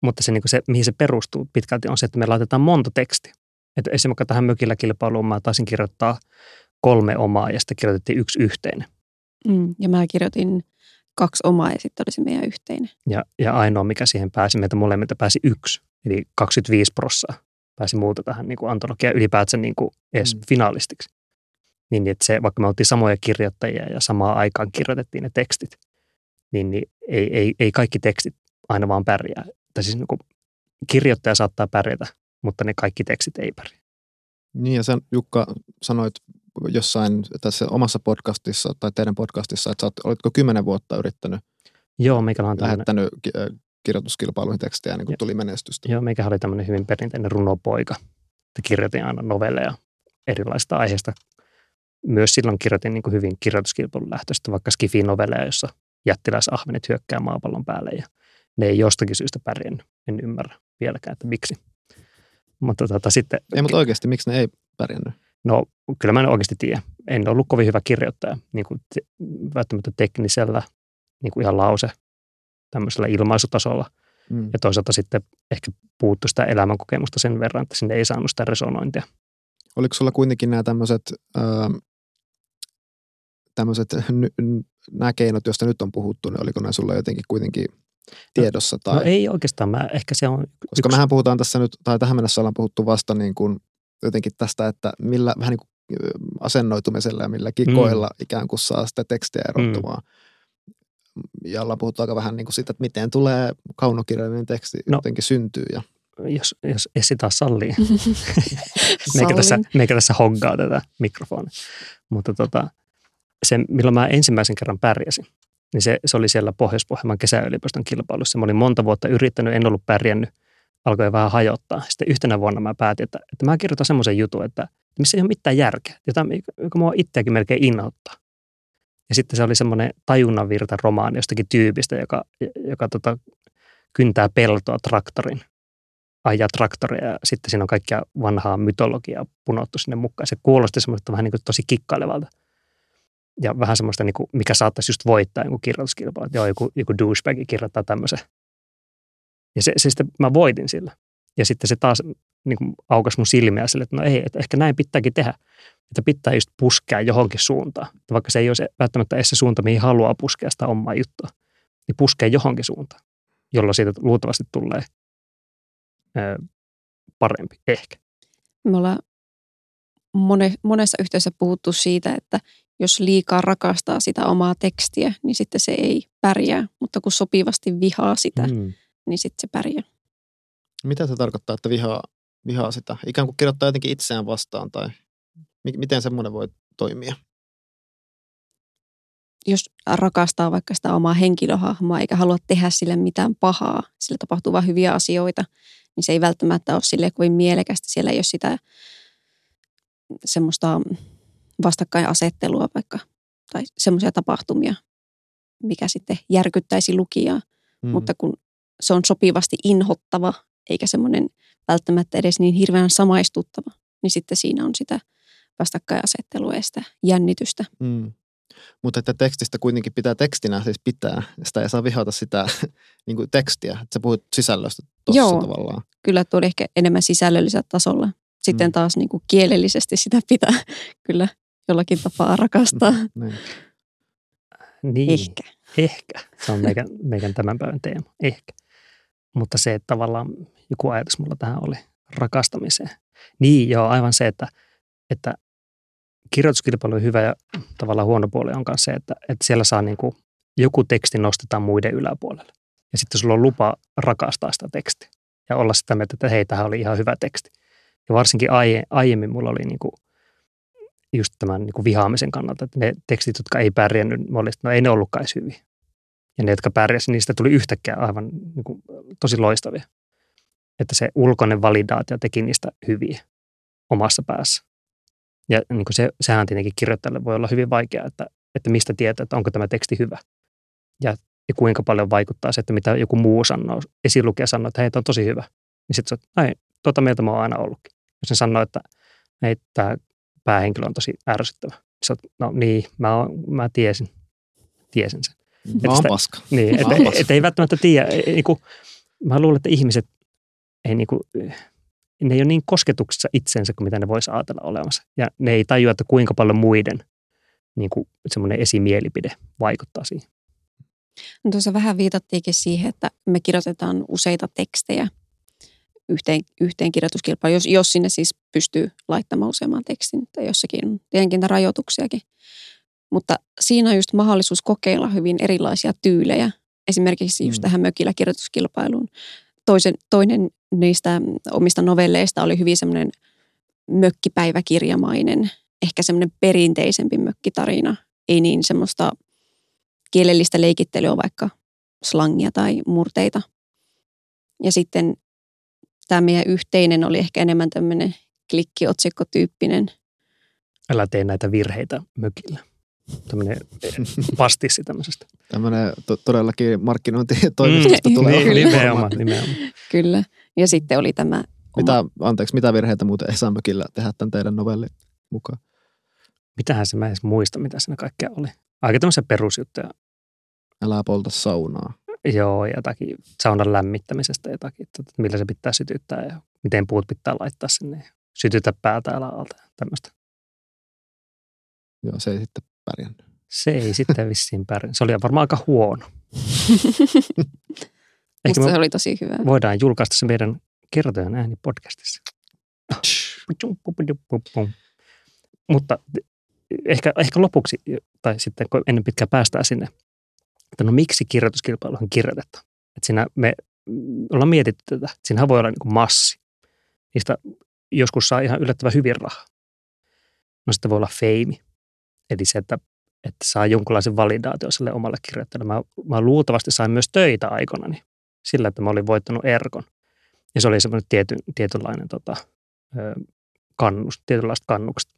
Mutta se, niin kuin se, mihin se perustuu pitkälti, on se, että me laitetaan monta tekstiä. Että esimerkiksi tähän mökillä kilpailuun mä taisin kirjoittaa kolme omaa ja sitten kirjoitettiin yksi yhteinen. Mm. Ja mä kirjoitin kaksi omaa ja sitten oli se meidän yhteinen. Ja, ja ainoa, mikä siihen pääsi, meiltä molemmilta pääsi yksi, eli 25 prossaa pääsi muuta tähän niin kuin antologiaan ylipäätänsä niin kuin edes Mm. mm. finalistiksi. Niin, että se, vaikka me oltiin samoja kirjoittajia ja samaan aikaan kirjoitettiin ne tekstit, niin, niin ei, ei, ei kaikki tekstit aina vaan pärjää. Tai siis niin kuin kirjoittaja saattaa pärjätä, mutta ne kaikki tekstit ei pärjää. Niin ja sen Jukka sanoit jossain tässä omassa podcastissa tai teidän podcastissa, että sä oot, olitko kymmenen vuotta yrittänyt Joo, meikällä on lähettänyt ki- ö, kirjoituskilpailuihin tekstejä niin kuin tuli menestystä. joo, meikä oli tämmöinen hyvin perinteinen runopoika. Että kirjoitin aina novelleja erilaisista aiheista. Myös silloin kirjoitin niin kuin hyvin kirjoituskilpailun lähtöistä, vaikka skifi-novelleja, jossa jättiläisahvenet hyökkää maapallon päälle ja ne ei jostakin syystä pärjännyt. En ymmärrä vieläkään, että miksi. Mutta tota, sitten, Ei, mutta oikeasti, miksi ne ei pärjännyt? no kyllä mä en oikeasti tiedä. en ollut kovin hyvä kirjoittaja, niin kuin te, välttämättä teknisellä, niin kuin ihan lause, tämmöisellä ilmaisutasolla. Mm. Ja toisaalta sitten ehkä puuttu sitä elämänkokemusta sen verran, että sinne ei saanut sitä resonointia. Oliko sulla kuitenkin nämä tämmöiset, äh, tämmöiset nämä keinot, joista nyt on puhuttu, niin oliko ne sulla jotenkin kuitenkin tiedossa? Tai, No ei oikeastaan, mä, ehkä se on koska mehän puhutaan tässä nyt, tai tähän mennessä ollaan puhuttu vasta niin kuin jotenkin tästä, että millä vähän niin kuin asennoitumisella ja millä kikoilla mm. ikään kuin saa sitä tekstiä erottumaan. Ja ollaan puhuttu aika vähän niin kuin siitä, että miten tulee kaunokirjallinen teksti No. no. jotenkin syntyy. Ja, jos, jos Essi taas sallii. meikä, tässä, meikä tässä hoggaa tätä mikrofonia. Mutta tota, se, milloin mä ensimmäisen kerran pärjäsin, niin se, se oli siellä Pohjois-Pohjanmaan kesäyliopiston kilpailussa. Mä olin monta vuotta yrittänyt, en ollut pärjännyt, alkoi vähän hajottaa. Sitten yhtenä vuonna mä päätin, että, että mä kirjoitan semmoisen jutun, että missä ei ole mitään järkeä, jota, joka mua itseäkin melkein innoittaa. Ja sitten se oli semmoinen tajunnanvirta romaani jostakin tyypistä, joka, joka tota, kyntää peltoa traktorin ajaa traktoria ja sitten siinä on kaikkia vanhaa mytologiaa punottu sinne mukaan. Se kuulosti semmoista vähän niin kuin tosi kikkailevalta. Ja vähän semmoista, niin kuin, mikä saattaisi just voittaa joku kirjoituskilpailu. Että joo, joku, joku douchebag kirjoittaa tämmöisen. Ja se, se sitten mä voitin sillä. Ja sitten se taas niin kuin aukas mun silmiä sille, että no ei, että ehkä näin pitääkin tehdä. Että pitää just puskea johonkin suuntaan. Että vaikka se ei ole välttämättä edes se suunta, mihin haluaa puskea sitä omaa juttua, niin puskee johonkin suuntaan, jolloin siitä luultavasti tulee ö, parempi, ehkä. Me ollaan mone, monessa yhteydessä puhuttu siitä, että jos liikaa rakastaa sitä omaa tekstiä, niin sitten se ei pärjää. Mutta kun sopivasti vihaa sitä, mm. Niin sitten se pärjää. mitä se tarkoittaa, että vihaa, vihaa sitä? Ikään kuin kirjoittaa jotenkin itseään vastaan tai mi- miten semmoinen voi toimia? Jos rakastaa vaikka sitä omaa henkilöhahmoa eikä halua tehdä sille mitään pahaa, sillä tapahtuu vain hyviä asioita, niin se ei välttämättä ole sille kovin mielekästä. Siellä ei ole sitä semmoista vastakkainasettelua vaikka tai semmoisia tapahtumia, mikä sitten järkyttäisi lukijaa. Mm. mutta kun se on sopivasti inhottava, eikä semmoinen välttämättä edes niin hirveän samaistuttava, niin sitten siinä on sitä vastakkainasettelua ja sitä jännitystä. Mm. Mutta että tekstistä kuitenkin pitää tekstinä siis pitää. Sitä ei saa vihata sitä niin kuin tekstiä. Että sä puhut sisällöstä tuossa Joo. tavallaan. Kyllä tuo oli ehkä enemmän sisällöllisellä tasolla. Sitten Mm. taas niin kuin kielellisesti sitä pitää kyllä jollakin tapaa rakastaa. Niin. Niin. Ehkä. Ehkä. Se on meikän, meikän tämän päivän teema. Ehkä. Mutta se, että tavallaan joku ajatus mulla tähän oli rakastamiseen. Niin, joo, aivan se, että, että kirjoituskilpailu on hyvä ja tavallaan huono puoli on myös se, että, että siellä saa niin kuin, joku teksti nostetaan muiden yläpuolelle. Ja sitten sulla on lupa rakastaa sitä tekstiä ja olla sitä mieltä, että hei, tähän oli ihan hyvä teksti. Ja varsinkin aie, aiemmin mulla oli niin kuin, just tämän niin kuin vihaamisen kannalta, että ne tekstit, jotka ei pärjännyt, että no ei ne ollutkaan edes hyviä. Ja ne, jotka pärjäsivät, niistä tuli yhtäkkiä aivan niin kuin, tosi loistavia. Että se ulkoinen validaatio teki niistä hyviä omassa päässä. Ja niin kuin se, sehän tietenkin kirjoittajalle voi olla hyvin vaikeaa, että, että mistä tietää, että onko tämä teksti hyvä. Ja, ja kuinka paljon vaikuttaa se, että mitä joku muu sanoo, esilukija sanoo, että hei, tämä on tosi hyvä. Niin sitten sä oot, tuota mieltä mä oon aina ollutkin. Jos sanoo, että hei, tämä päähenkilö on tosi ärsyttävä. Sä oot, no niin, mä, oon, mä tiesin, tiesin sen. Mä oon sitä- paska. Niin, Mä että oon paska. et ei välttämättä tiedä. Ei- ei Niinku, mä luulen, että ihmiset ei niinku, ne ei ole niin kosketuksessa itsensä kuin mitä ne voisi ajatella olemassa. Ja ne ei tajua, että kuinka paljon muiden niinku, semmoinen esimielipide vaikuttaa siihen. No tuossa vähän viitattiinkin siihen, että me kirjoitetaan useita tekstejä yhteen, yhteen kirjoituskilpailuun, jos, jos sinne siis pystyy laittamaan useamman tekstin, tai jossakin on tietenkin rajoituksiakin. Mutta siinä on just mahdollisuus kokeilla hyvin erilaisia tyylejä. Esimerkiksi just Mm. tähän mökillä kirjoituskilpailuun. Toisen, toinen niistä omista novelleista oli hyvin semmoinen mökkipäiväkirjamainen, ehkä semmoinen perinteisempi mökkitarina. Ei niin semmoista kielellistä leikittelyä, vaikka slangia tai murteita. Ja sitten tämä meidän yhteinen oli ehkä enemmän tämmöinen klikkiotsikkotyyppinen. Älä tee näitä virheitä mökillä. Tämmöinen pastissi tämmöisestä. Tämmöinen to- todellakin markkinointitoimistosta Mm, tulee. niin, nimenomaan, nimenomaan. Kyllä. Ja sitten oli tämä oma, Mitä, anteeksi, mitä virheitä muuten ei saa mökillä tehdä tämän teidän novellin mukaan? mitähän se mä en edes muista, mitä siinä kaikkea oli. Aika tämmöisiä perusjuttuja. Älä polta saunaa. Joo, ja jotakin saunan lämmittämisestä jotakin, että millä se pitää sytyttää ja miten puut pitää laittaa sinne. Sytytä päätä älä alta ja tämmöistä. Joo, se ei sitten pärjännyt. Se ei sitten vissiin pärjää. Se oli varmaan aika huono. Ehkä se oli tosi hyvä. voidaan julkaista se meidän kertojen ääni podcastissa. Mutta ehkä, ehkä lopuksi, tai sitten kun ennen pitkään päästään sinne, että no miksi kirjoituskilpailuihin kirjoitetaan? Että siinä me mm, ollaan mietitty tätä. että Siinähän voi olla niin kuin massi. Niistä joskus saa ihan yllättävän hyvin rahaa. No sitten voi olla feimi. Eli se, että, että saa jonkunlaisen validaation sille omalle kirjoittajalle. Mä, mä luultavasti sain myös töitä aikanani sillä, että mä olin voittanut Erkon. Ja se oli semmoinen tiety, tietynlainen tota, kannus, tietynlaista kannukset.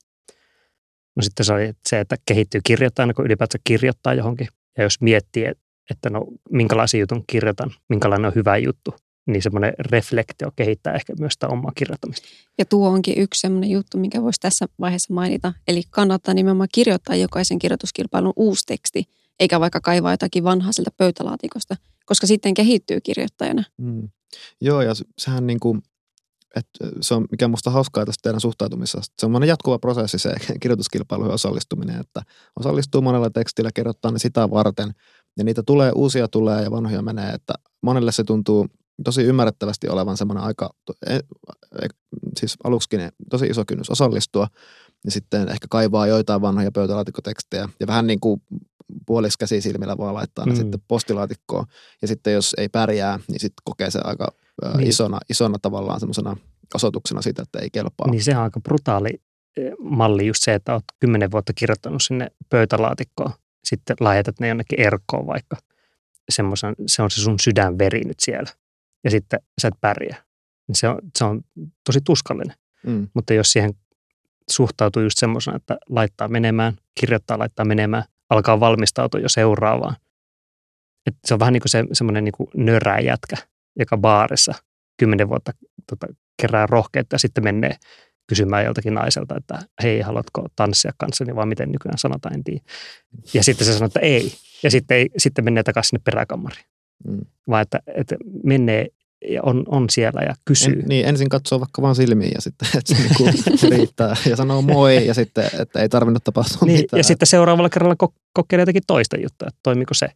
No sitten se oli se, että kehittyy kirjoittajana, kun ylipäätään kirjoittaa johonkin. Ja jos miettii, että no minkälaisen jutun kirjoitan, minkälainen on hyvä juttu, niin semmoinen reflektio kehittää ehkä myös sitä omaa kirjoittamista. Ja tuo onkin yksi sellainen juttu, mikä voisi tässä vaiheessa mainita. Eli kannattaa nimenomaan kirjoittaa jokaisen kirjoituskilpailun uusi teksti, eikä vaikka kaivaa jotakin vanhaa sieltä pöytälaatikosta, koska sitten kehittyy kirjoittajana. Mm. Joo, ja se- sehän niin kuin, että se on, mikä musta hauskaa tästä teidän suhtautumisesta. Se on jatkuva prosessi se kirjoituskilpailuihin osallistuminen, että osallistuu monella tekstillä, kirjoittaa ne sitä varten, ja niitä tulee, uusia tulee ja vanhoja menee, että monelle se tuntuu tosi ymmärrettävästi olevan semmoinen aika, e- e- siis aluksikin tosi iso kynnys osallistua, ja sitten ehkä kaivaa joitain vanhoja pöytälaatikkotekstejä, ja vähän niin kuin puoliksi käsisilmillä vaan laittaa ne Mm. sitten postilaatikkoon, ja sitten jos ei pärjää, niin sitten kokee se aika ää, Niin. isona, isona tavallaan semmoisena osoituksena siitä, että ei kelpaa. Niin sehän on aika brutaali malli just se, että olet kymmenen vuotta kirjoittanut sinne pöytälaatikkoon, sitten laajatat ne jonnekin erkkoon vaikka. Semmoisen, se on se sun sydänveri nyt siellä. Ja sitten sä et pärjää. Niin Se on, se on tosi tuskallinen. Mm. Mutta jos siihen suhtautuu just semmoisena, että laittaa menemään, kirjoittaa, laittaa menemään, alkaa valmistautua jo seuraavaan. Et se on vähän niin kuin se, semmoinen niin kuin nörää jätkä, joka baarissa kymmenen vuotta tota, kerää rohkeutta ja sitten menee kysymään joltakin naiselta, että hei, haluatko tanssia kanssani, vai miten nykyään sanotaan, en tiedä. Ja sitten se sanoo, että ei. Ja sitten, ei, sitten menee takaisin sinne peräkammariin. Mm. Vaan että, että menee on, on siellä ja kysyy. En, niin, ensin katsoo vaikka vaan silmiin ja sitten, että se niinku riittää. Ja sanoo moi ja sitten, että ei tarvinnut tapahtua Niin, mitään. ja sitten seuraavalla kerralla ko- kokeilee jotakin toista juttua, että toimiko se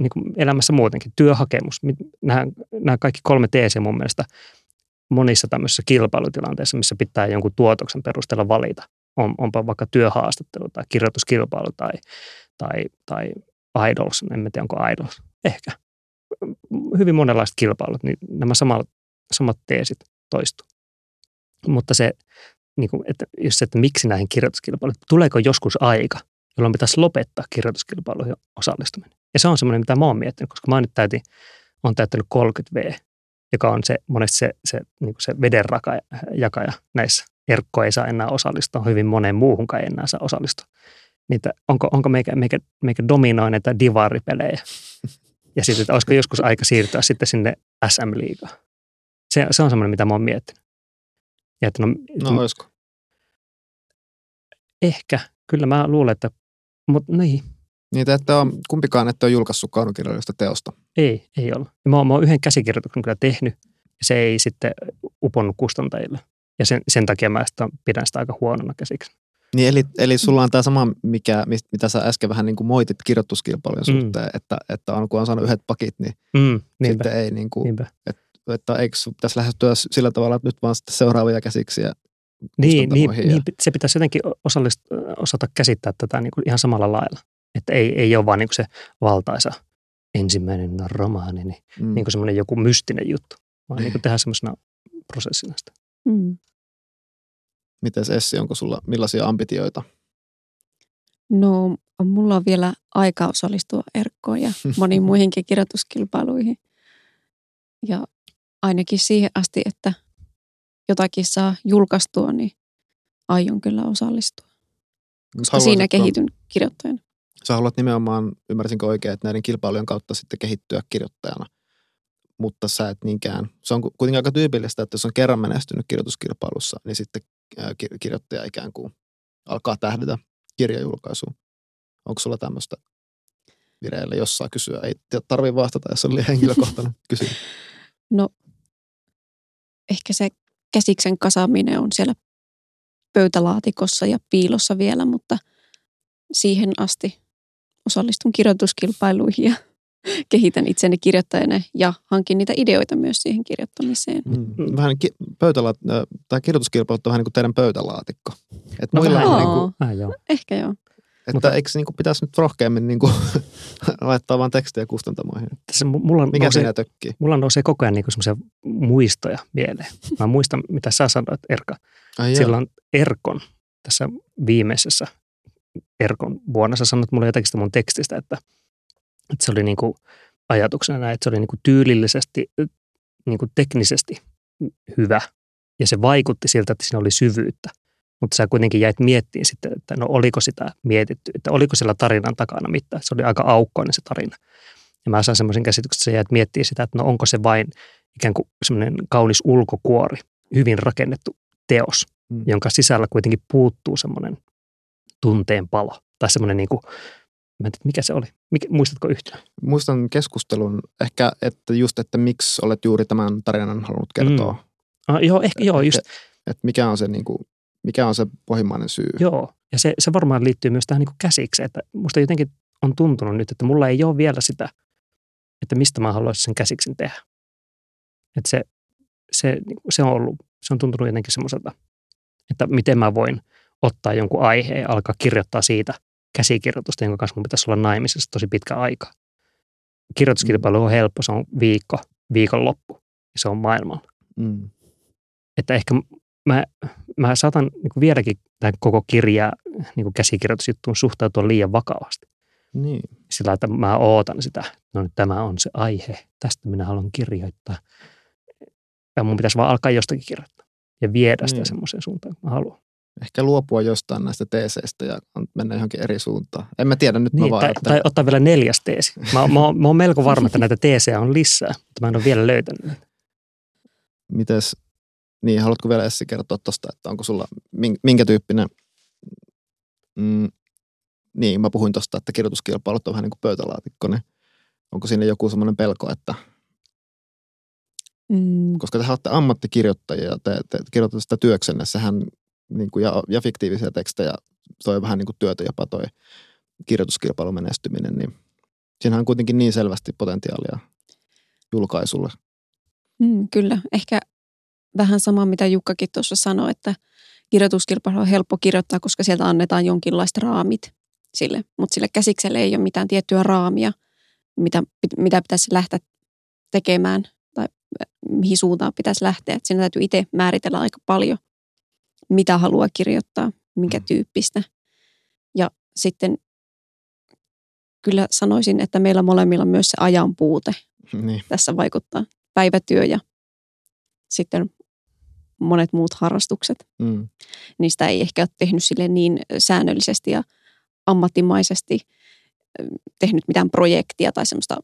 niin kuin elämässä muutenkin. Työhakemus, nämä, nämä kaikki kolme teesiä mun mielestä monissa tämmöisissä kilpailutilanteissa, missä pitää jonkun tuotoksen perusteella valita. On, onpa vaikka työhaastattelu tai kirjoituskilpailu tai, tai, tai idols, en mä tiedä onko idols, ehkä. Hyvin monenlaiset kilpailut, niin nämä samat, samat teesit toistuu. Mutta se, niin kuin, että, just se, että miksi näihin kirjoituskilpailuihin, tuleeko joskus aika, jolloin pitäisi lopettaa kirjoituskilpailuihin osallistuminen. Ja se on semmoinen, mitä mä oon miettinyt, koska mä nyt täytin, on täyttänyt 30V, joka on se, monesti se, se, niin se veden jakaja näissä. Erkko ei saa enää osallistua, hyvin moneen muuhunkaan ei enää saa osallistua. Niitä, onko, onko meikä, meikä, meikä dominoi näitä divaripelejä? Ja sitten, että olisiko joskus aika siirtyä sitten sinne SM-liigaan. Se, se on semmoinen, mitä mä oon miettinyt. Ja että no, No olisiko? ehkä, kyllä mä luulen, että, mutta niin, Niitä, että on, kumpikaan ette ole julkaissut kaunokirjallista teosta. ei, ei ole. Mä oon, mä oon yhden käsikirjoituksen kyllä tehnyt, ja se ei sitten uponnut kustantajille. Ja sen, sen takia mä sitä, pidän sitä aika huonona käsiksi. Niin eli, eli sulla on tämä sama, mikä, mitä sä äsken vähän niin kuin moitit kirjoituskilpailujen Mm. suhteen, että, että on, kun on saanut yhdet pakit, niin Mm, niinpä, sitten ei niin kuin, niinpä. että eikö sun pitäisi lähestyä sillä tavalla, että nyt vaan sitten seuraavia käsiksi ja Niin, niin, ja- niin, se pitäisi jotenkin osallist, osata käsittää tätä niin kuin ihan samalla lailla. Että ei, ei ole vaan niin kuin se valtaisa ensimmäinen romaani, niin, mm. niin kuin semmoinen joku mystinen juttu, vaan niin kuin tehdään semmoisena prosessina sitä. Mm. Miten Essi, onko sulla millaisia ambitioita? No, mulla on vielä aika osallistua Erkkoon ja moniin muihinkin kirjoituskilpailuihin. Ja ainakin siihen asti, että jotakin saa julkaistua, niin aion kyllä osallistua. Koska siinä kehityn kirjoittajana. Sä haluat nimenomaan, ymmärsinkö oikein, että näiden kilpailujen kautta sitten kehittyä kirjoittajana, mutta sä et niinkään. Se on ku- kuitenkin aika tyypillistä, että jos on kerran menestynyt kirjoituskilpailussa, niin sitten kirjoittaja ikään kuin alkaa tähdätä kirjajulkaisuun. Onko sulla tämmöistä vireillä, jos saa kysyä? Ei tarvitse vastata, jos on liian henkilökohtainen kysymys. No, ehkä se käsiksen kasaaminen on siellä pöytälaatikossa ja piilossa vielä, mutta siihen asti osallistun kirjoituskilpailuihin ja kehitän itseni kirjoittajana ja hankin niitä ideoita myös siihen kirjoittamiseen. Mm. Vähän ki- pöytäla- tai kirjoituskilpailut on vähän niin kuin teidän pöytälaatikko. Et no muilla vähän, on niin kuin, ah, joo. Ehkä joo. että Mutta- eikö se niin kuin pitäisi nyt rohkeammin niin kuin laittaa vaan tekstiä kustantamoihin? Tässä mu- mulla, Mikä nousee, siinä tökkii? mulla nousee koko ajan niin semmoisia muistoja mieleen. Mä muistan, mitä sä sanoit, Erka. Ai joo. Silloin Erkon, tässä viimeisessä Erkon vuonna, sä sanoit mulle jotakin sitä mun tekstistä, että, että se oli niin kuin ajatuksena näin, että se oli niin kuin tyylillisesti, niin kuin teknisesti hyvä ja se vaikutti siltä, että siinä oli syvyyttä. Mutta sä kuitenkin jäit miettimään sitten, että no oliko sitä mietitty, että oliko siellä tarinan takana mitään. Se oli aika aukkoinen se tarina. Ja mä sain semmoisen käsityksen, että sä jäit miettimään sitä, että no onko se vain ikään kuin semmoinen kaunis ulkokuori, hyvin rakennettu teos, mm. jonka sisällä kuitenkin puuttuu semmoinen tunteen palo. Tai semmoinen niin kuin, mä en tiedä, mikä se oli. Mikä, muistatko yhtään? Muistan keskustelun ehkä, että just, että miksi olet juuri tämän tarinan halunnut kertoa. Mm. Ah, joo, ehkä joo, just, Että mikä on se, niin kuin, mikä on se pohjimmainen syy. joo. Ja se, se varmaan liittyy myös tähän niin kuin käsikseen, että musta jotenkin on tuntunut nyt, että mulla ei ole vielä sitä, että mistä mä haluaisin sen käsiksen tehdä. Että se, se, niin kuin se on ollut, se on tuntunut jotenkin semmoiselta, että miten mä voin ottaa jonkun aiheen ja alkaa kirjoittaa siitä käsikirjoitusta, jonka kanssa mun pitäisi olla naimisessa tosi pitkä aika. Kirjoituskilpailu on helppo, se on viikko, viikonloppu ja se on maailmalla. Mm. Että ehkä mä, mä saatan niin vieläkin tähän koko kirjaa niin käsikirjoitusjuttuun suhtautua liian vakavasti. Niin. Sillä että mä ootan sitä, no nyt tämä on se aihe, tästä minä haluan kirjoittaa. Ja mun pitäisi vaan alkaa jostakin kirjoittaa ja viedä sitä Niin. semmoiseen suuntaan, kun mä haluan. Ehkä luopua jostain näistä teeseistä ja mennä johonkin eri suuntaan. En mä tiedä, nyt mä Niin, vaan tai, ajattelen. tai ottaa vielä neljäs teesi. Mä, mä, oon- mä oon melko varma, että näitä teesejä on lisää, mutta mä en ole vielä löytänyt. Mites, niin haluatko vielä Essi kertoa tuosta, että onko sulla, min- minkä tyyppinen, mm, niin mä puhuin tuosta, että kirjoituskilpailut on vähän niin kuin pöytälaatikko, niin onko siinä joku semmoinen pelko, että Mm, koska te olette ammattikirjoittajia ja te, te kirjoitatte sitä työksenne, sehän niin kuin, ja, ja fiktiivisiä tekstejä, toi vähän niin kuin työtä jopa toi kirjoituskilpailun menestyminen, niin siinähän on kuitenkin niin selvästi potentiaalia julkaisulle. mm, kyllä, ehkä vähän sama, mitä Jukkakin tuossa sanoi, että kirjoituskilpailu on helppo kirjoittaa, koska sieltä annetaan jonkinlaiset raamit sille, mutta sille käsikselle ei ole mitään tiettyä raamia, mitä, mitä pitäisi lähteä tekemään tai mihin suuntaan pitäisi lähteä. Siinä täytyy itse määritellä aika paljon, mitä haluaa kirjoittaa, minkä Mm. tyyppistä. Ja sitten kyllä sanoisin, että meillä molemmilla myös se ajan puute Niin, tässä vaikuttaa. Päivätyö ja sitten monet muut harrastukset. mm, Niistä ei ehkä ole tehnyt sille niin säännöllisesti ja ammattimaisesti tehnyt mitään projektia tai semmoista,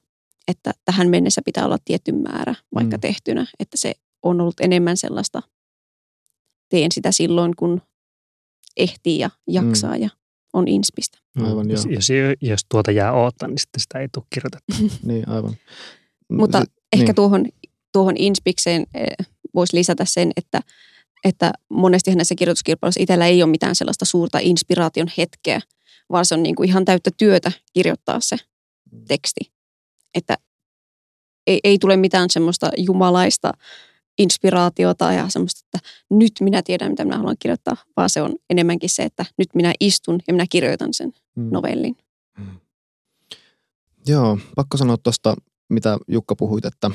että tähän mennessä pitää olla tietty määrä vaikka Mm. tehtynä. Että se on ollut enemmän sellaista, teen sitä silloin, kun ehtii ja jaksaa ja on inspistä. Aivan, jos, joo. jos, jos tuota jää odottaa, niin sitten sitä ei tule kirjoitettu. niin aivan. Mutta Si- Ehkä niin, tuohon, tuohon inspikseen eh, voisi lisätä sen, että, että monesti näissä kirjoituskilpailuissa itsellä ei ole mitään sellaista suurta inspiraation hetkeä, vaan se on niin kuin ihan täyttä työtä kirjoittaa se teksti. Että ei, ei tule mitään semmoista jumalaista inspiraatiota ja semmoista, että nyt minä tiedän, mitä minä haluan kirjoittaa, vaan se on enemmänkin se, että nyt minä istun ja minä kirjoitan sen mm. novellin. Joo, pakko sanoa tuosta, mitä Jukka puhuit, että,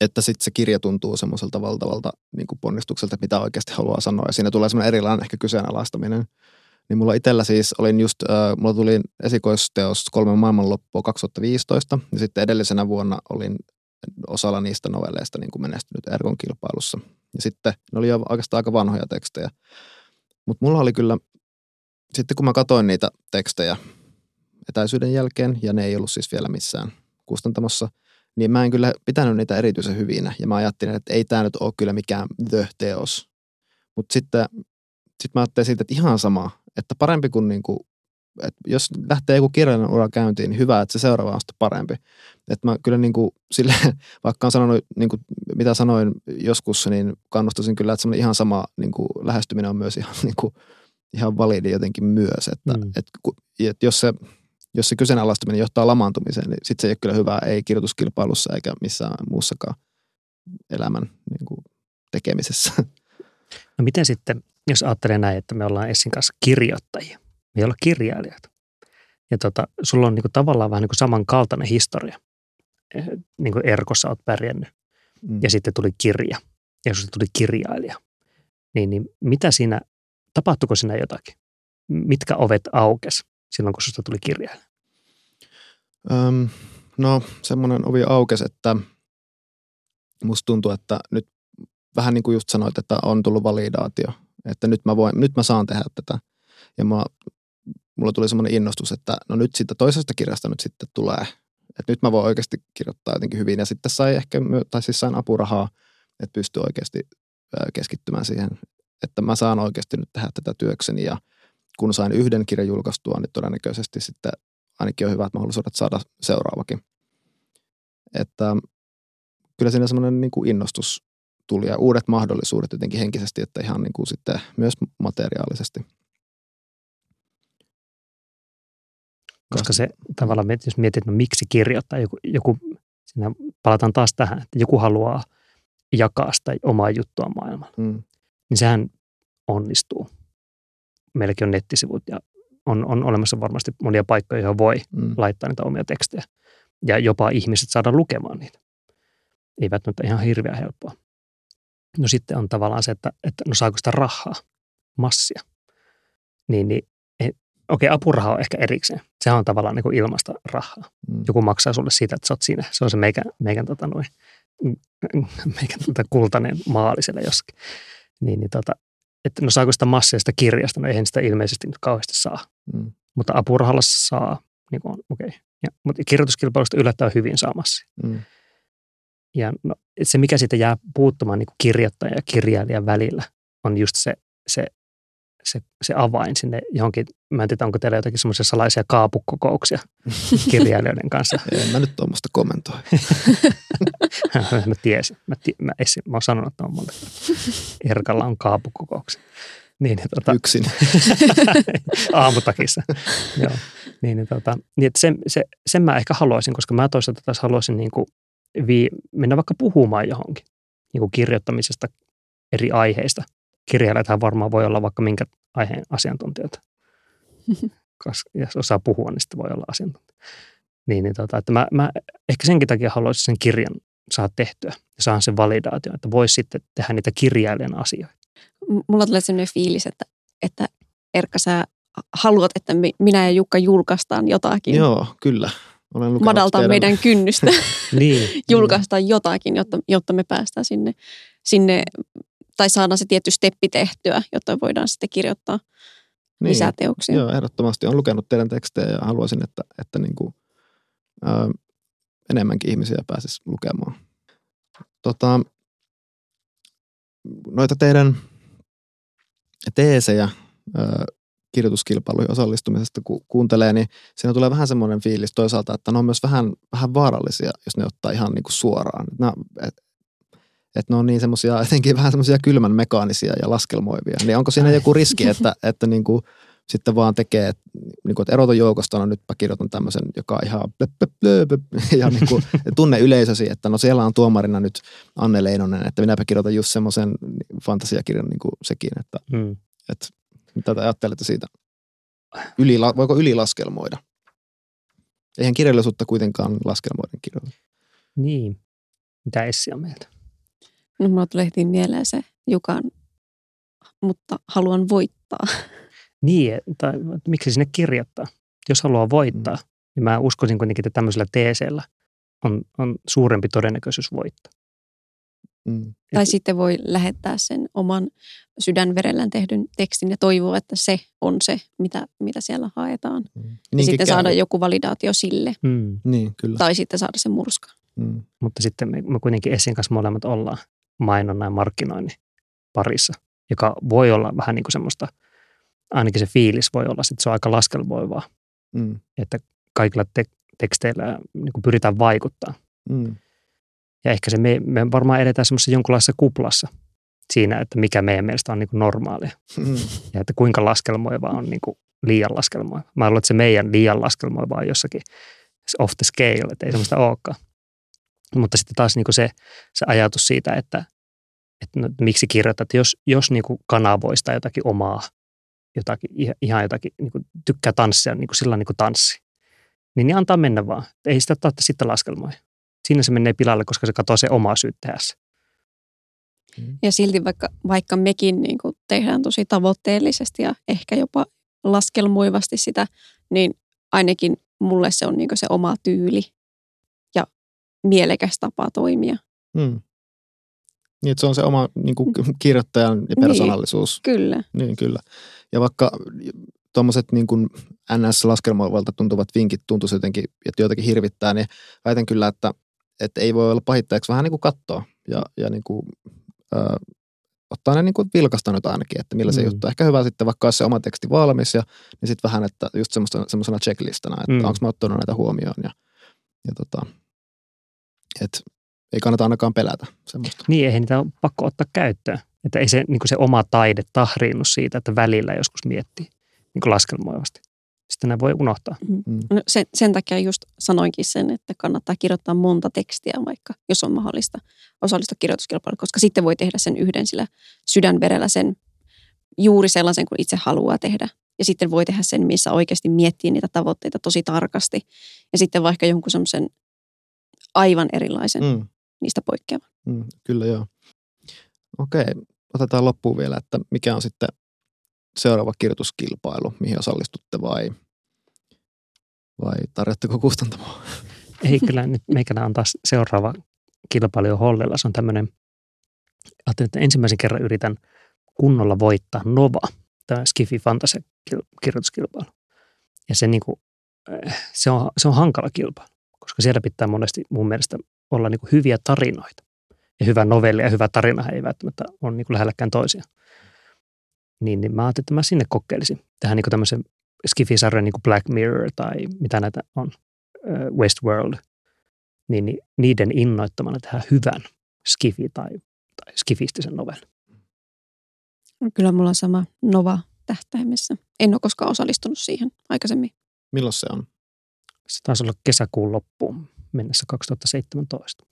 että sitten se kirja tuntuu semmoiselta valtavalta niin kuin ponnistukselta, että mitä oikeasti haluaa sanoa. Ja siinä tulee semmoinen erilainen ehkä kyseenalaistaminen. Niin mulla itsellä siis olin just, äh, mulla tuli esikoisteos kolme maailmanloppua 2015, ja sitten edellisenä vuonna olin osalla niistä novelleista niin kuin menestynyt Ergon kilpailussa. Ja sitten ne oli jo oikeastaan aika vanhoja tekstejä. Mutta mulla oli kyllä, sitten kun mä katsoin niitä tekstejä etäisyyden jälkeen, ja ne ei ollut siis vielä missään kustantamossa, niin mä en kyllä pitänyt niitä erityisen hyvinä. Ja mä ajattelin, että ei tämä nyt ole kyllä mikään the-teos. Mutta sitten sit mä ajattelin siitä, että ihan sama, että parempi kuin, niin että jos lähtee joku kirjallinen ura käyntiin, niin hyvä, että se seuraava on sitten parempi. Että mä kyllä niin kuin sille, vaikka on sanonut, niin kuin, mitä sanoin joskus, niin kannustaisin kyllä, että ihan sama niin kuin lähestyminen on myös ihan, niin kuin, ihan validi jotenkin myös. Että, mm. että, että jos se jos se kyseenalaistaminen johtaa lamaantumiseen, niin sitten se ei ole kyllä hyvä, ei kirjoituskilpailussa eikä missään muussakaan elämän niin kuin, tekemisessä. No miten sitten, jos ajattelee näin, että me ollaan Essin kanssa kirjoittajia, ei olla kirjailijat. Ja tota, sulla on niin kuin, tavallaan vähän niin kuin samankaltainen historia. Eh, niin kuin Erkossa olet pärjännyt. Mm. Ja sitten tuli kirja. Ja sitten tuli kirjailija. Niin, niin mitä siinä, tapahtuiko siinä jotakin? Mitkä ovet aukes silloin, kun sinusta tuli kirjailija? Öm, no semmoinen ovi aukesi, että musta tuntuu, että nyt vähän niin kuin just sanoit, että on tullut validaatio, että nyt mä, voin, nyt mä saan tehdä tätä. Ja mä, mulla tuli semmoinen innostus, että no nyt siitä toisesta kirjasta nyt sitten tulee, että nyt mä voin oikeasti kirjoittaa jotenkin hyvin. Ja sitten sai ehkä, tai siis sain apurahaa, että pystyi oikeasti keskittymään siihen, että mä saan oikeasti nyt tehdä tätä työkseni ja kun sain yhden kirjan julkaistua, niin todennäköisesti sitten ainakin on hyvät mahdollisuudet saada seuraavakin. Että kyllä siinä semmoinen niin kuin innostus tuli ja uudet mahdollisuudet jotenkin henkisesti, että ihan niin kuin sitten myös materiaalisesti. Koska se tavallaan, jos mietit, no miksi kirjoittaa, joku, joku siinä palataan taas tähän, että joku haluaa jakaa sitä omaa juttua maailmalla, mm. niin sehän onnistuu. Meilläkin on nettisivut ja on, on olemassa varmasti monia paikkoja, joihin voi mm. laittaa niitä omia tekstejä. Ja jopa ihmiset saada lukemaan niitä. Ei välttämättä ihan hirveän helppoa. No sitten on tavallaan se, että, että no saako sitä rahaa, massia. Niin, niin okei, okay, apuraha on ehkä erikseen. Sehän on tavallaan niin kuin ilmasta rahaa. Mm. Joku maksaa sulle siitä, että sä oot siinä. Se on se meikän, meikän, tota, noin, meikän tota, kultainen maali siellä jossakin. Niin, niin tota, että no saako sitä masseista kirjasta, no eihän sitä ilmeisesti nyt kauheasti saa. Mm. Mutta apurahalla saa, niin kuin on, okei. Okay. Ja, mutta kirjoituskilpailusta yllättävän hyvin saa massia. Mm. Ja no, se, mikä siitä jää puuttumaan niin kuin kirjoittajan ja kirjailijan välillä, on just se, se, se, se avain sinne johonkin. Mä en tiedä, onko teillä jotakin semmoisia salaisia kaapukokouksia kirjailijoiden kanssa. en mä nyt tuommoista kommentoi. mä tiesin. Mä, tii, mä, esim, mä oon sanonut, että on monta Erkalla on kaapukokouksia. Niin, niin, tota, Yksin. aamutakissa. Joo. Niin, niin, tota, niin että sen, se, sen mä ehkä haluaisin, koska mä toisaalta taas haluaisin niin kuin vii, mennä vaikka puhumaan johonkin niin kuin kirjoittamisesta eri aiheista. Kirjailijathan varmaan voi olla vaikka minkä aiheen asiantuntijoita. Koska jos osaa puhua, niin sitten voi olla asiantuntija. Niin, niin tota, että mä, mä ehkä senkin takia haluaisin sen kirjan saa tehtyä ja saan sen validaation, että voisi sitten tehdä niitä kirjailijan asioita. Mulla tulee sellainen fiilis, että, että Erkka, sä haluat, että minä ja Jukka julkaistaan jotakin. Joo, kyllä. Olen madaltaa teidän... meidän kynnystä niin, julkaista jotakin, jotta, jotta me päästään sinne, sinne, tai saadaan se tietty steppi tehtyä, jotta voidaan sitten kirjoittaa niin, lisää teoksia. Joo, ehdottomasti. Olen lukenut teidän tekstejä ja haluaisin, että, että niin kuin, ää, enemmänkin ihmisiä pääsisi lukemaan. Tota, noita teidän teesejä ää, kirjoituskilpailuihin osallistumisesta kun kuuntelee, niin siinä tulee vähän semmoinen fiilis toisaalta, että ne on myös vähän, vähän vaarallisia, jos ne ottaa ihan niin kuin suoraan. Että et, et ne on niin semmoisia, jotenkin vähän semmoisia kylmän mekaanisia ja laskelmoivia. Niin onko siinä joku riski, että, että niin kuin sitten vaan tekee, että, niin kuin, että eroton joukosta, no nytpä kirjoitan tämmöisen, joka on ihan blö, blö, blö, ja niin kuin, tunne yleisösi, että no siellä on tuomarina nyt Anne Leinonen, että minäpä kirjoitan just semmoisen fantasiakirjan niin kuin sekin, että, hmm. että mitä te ajattelette siitä? Yli, voiko ylilaskelmoida? Eihän kirjallisuutta kuitenkaan laskelmoiden kirjoita. Niin. Mitä Essi on mieltä? No mulla tuli heti mieleen se Jukan, mutta haluan voittaa. Niin, tai miksi sinne kirjoittaa? Jos haluaa voittaa, mm. niin mä uskoisin kuitenkin, että tämmöisellä teeseellä on, on suurempi todennäköisyys voittaa. Mm. Tai Et... sitten voi lähettää sen oman sydänverellään tehdyn tekstin ja toivoa, että se on se, mitä, mitä siellä haetaan. Mm. Ja sitten käy. saada joku validaatio sille. Mm. Niin, kyllä. Tai sitten saada se murska. Mm. Mutta sitten me, me kuitenkin Essin kanssa molemmat ollaan mainonnan ja markkinoinnin parissa, joka voi olla vähän niin kuin semmoista ainakin se fiilis voi olla, että se on aika laskelmoivaa, Mm. että kaikilla te- teksteillä niin kuin pyritään vaikuttaa. Mm. Ja ehkä se me, me varmaan edetään semmoisessa jonkunlaisessa kuplassa siinä, että mikä meidän mielestä on niin kuin normaalia Mm. ja että kuinka laskelmoiva on niin kuin liian laskelmoiva. Mä luulen, että se meidän liian laskelmoiva on jossakin off the scale, että ei semmoista olekaan. Mutta sitten taas niin kuin se, se ajatus siitä, että, että no, miksi kirjoitat, jos, jos niin kuin kanavoista jotakin omaa, jotakin, ihan- jotakin, niin kuin tykkää tanssia niin kuin sillä niin kuin tanssi, niin, niin antaa mennä vaan. Ei sitä tarvitse sitten laskelmoida. Siinä se menee pilalle, koska se katoo se omaa syyttäjässä. Ja silti vaikka, vaikka mekin niin kuin tehdään tosi tavoitteellisesti ja ehkä jopa laskelmoivasti sitä, niin ainakin mulle se on niin kuin se oma tyyli mielekäs tapa toimia. Mm. Niin, että se on se oma niin kuin, kirjoittajan ja persoonallisuus. Kyllä. Niin, kyllä. Ja vaikka tuommoiset niin kuin NS-laskelmoivalta tuntuvat vinkit tuntuisi jotenkin, että joitakin hirvittää, niin väitän kyllä, että, että ei voi olla pahittajaksi vähän niin kuin katsoa ja, ja niin kuin, ö, ottaa ne niin kuin vilkasta nyt ainakin, että millä se Mm. juttu. Ehkä hyvä sitten, vaikka olisi se oma teksti valmis ja niin sitten vähän, että just semmoista, semmoisena checklistana, että Mm. mm. onko mä ottanut näitä huomioon ja, ja tota, että ei kannata ainakaan pelätä semmoista. Niin, ei niitä ole pakko ottaa käyttöön. Että ei se, niin kuin se oma taide tahriinnu siitä, että välillä joskus miettii niin kuin laskelmoivasti. Sitten ne voi unohtaa. Mm. No sen, sen takia just sanoinkin sen, että kannattaa kirjoittaa monta tekstiä vaikka, jos on mahdollista osallistua kirjoituskilpailuun, koska sitten voi tehdä sen yhden sillä sydänverellä sen juuri sellaisen kuin itse haluaa tehdä. Ja sitten voi tehdä sen, missä oikeasti miettii niitä tavoitteita tosi tarkasti. Ja sitten vaikka jonkun semmoisen aivan erilaisen mm. Niistä poikkeavan. Mm, kyllä joo. Okei, otetaan loppuun vielä, että mikä on sitten seuraava kirjoituskilpailu, mihin osallistutte vai, vai tarjotteko kustantamoa? Ei kyllä nyt meikänä on taas seuraava kilpailu jo Hollilla. Se on tämmöinen, ajattelin, että ensimmäisen kerran yritän kunnolla voittaa Nova, tämä Skifi Fantasia kirjoituskilpailu. Ja se, niin kuin, äh, se, on, se on hankala kilpailu, koska siellä pitää monesti mun mielestä olla niin kuin hyviä tarinoita. Ja hyvä novelli ja hyvä tarina ei välttämättä ole niin kuin lähelläkään toisia. Niin, niin mä ajattelin, että mä sinne kokeilisin. Tähän niin kuin tämmöisen Skifi-sarjan niin kuin Black Mirror tai mitä näitä on, äh, Westworld, niin, niin niiden innoittamana tehdään hyvän skifi tai, tai skifistisen novellin. Kyllä mulla on sama Nova tähtäimessä. En ole koskaan osallistunut siihen aikaisemmin. Milloin se on? Se taisi olla kesäkuun loppuun mennessä 2017.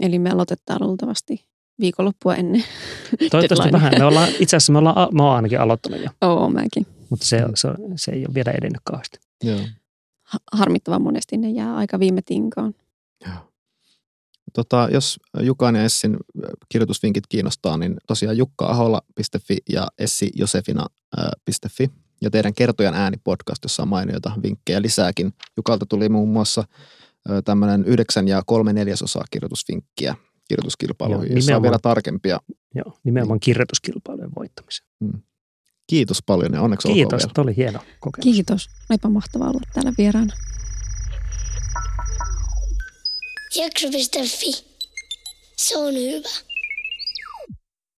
Eli me aloitetaan luultavasti viikonloppua ennen. Toivottavasti vähän. Me ollaan, itse asiassa me ollaan, mä oon ainakin aloittanut jo, Oo, mäkin. mutta se, se, se ei ole vielä edennyt kauheasti. Joo. Ha- Harmittavan monesti ne jää aika viime tinkaan. Joo. Tota, jos Jukan ja Essin kirjoitusvinkit kiinnostaa, niin tosiaan jukkaaholla.fi ja essijosefina.fi. Ja teidän Kertojan ääni podcast, jossa on mainioita vinkkejä lisääkin. Jukalta tuli muun muassa tämmöinen yhdeksän ja kolme neljäsosaa kirjoitusvinkkiä kirjoituskilpailuihin, Joo, jossa on vielä tarkempia. Joo, nimenomaan kirjoituskilpailujen voittamiseen. Kiitos paljon ja onneksi Kiitos, olkoon oli hieno kokemus. Kiitos. Olipa mahtavaa olla täällä vieraana. Jakso.fi. Se on hyvä.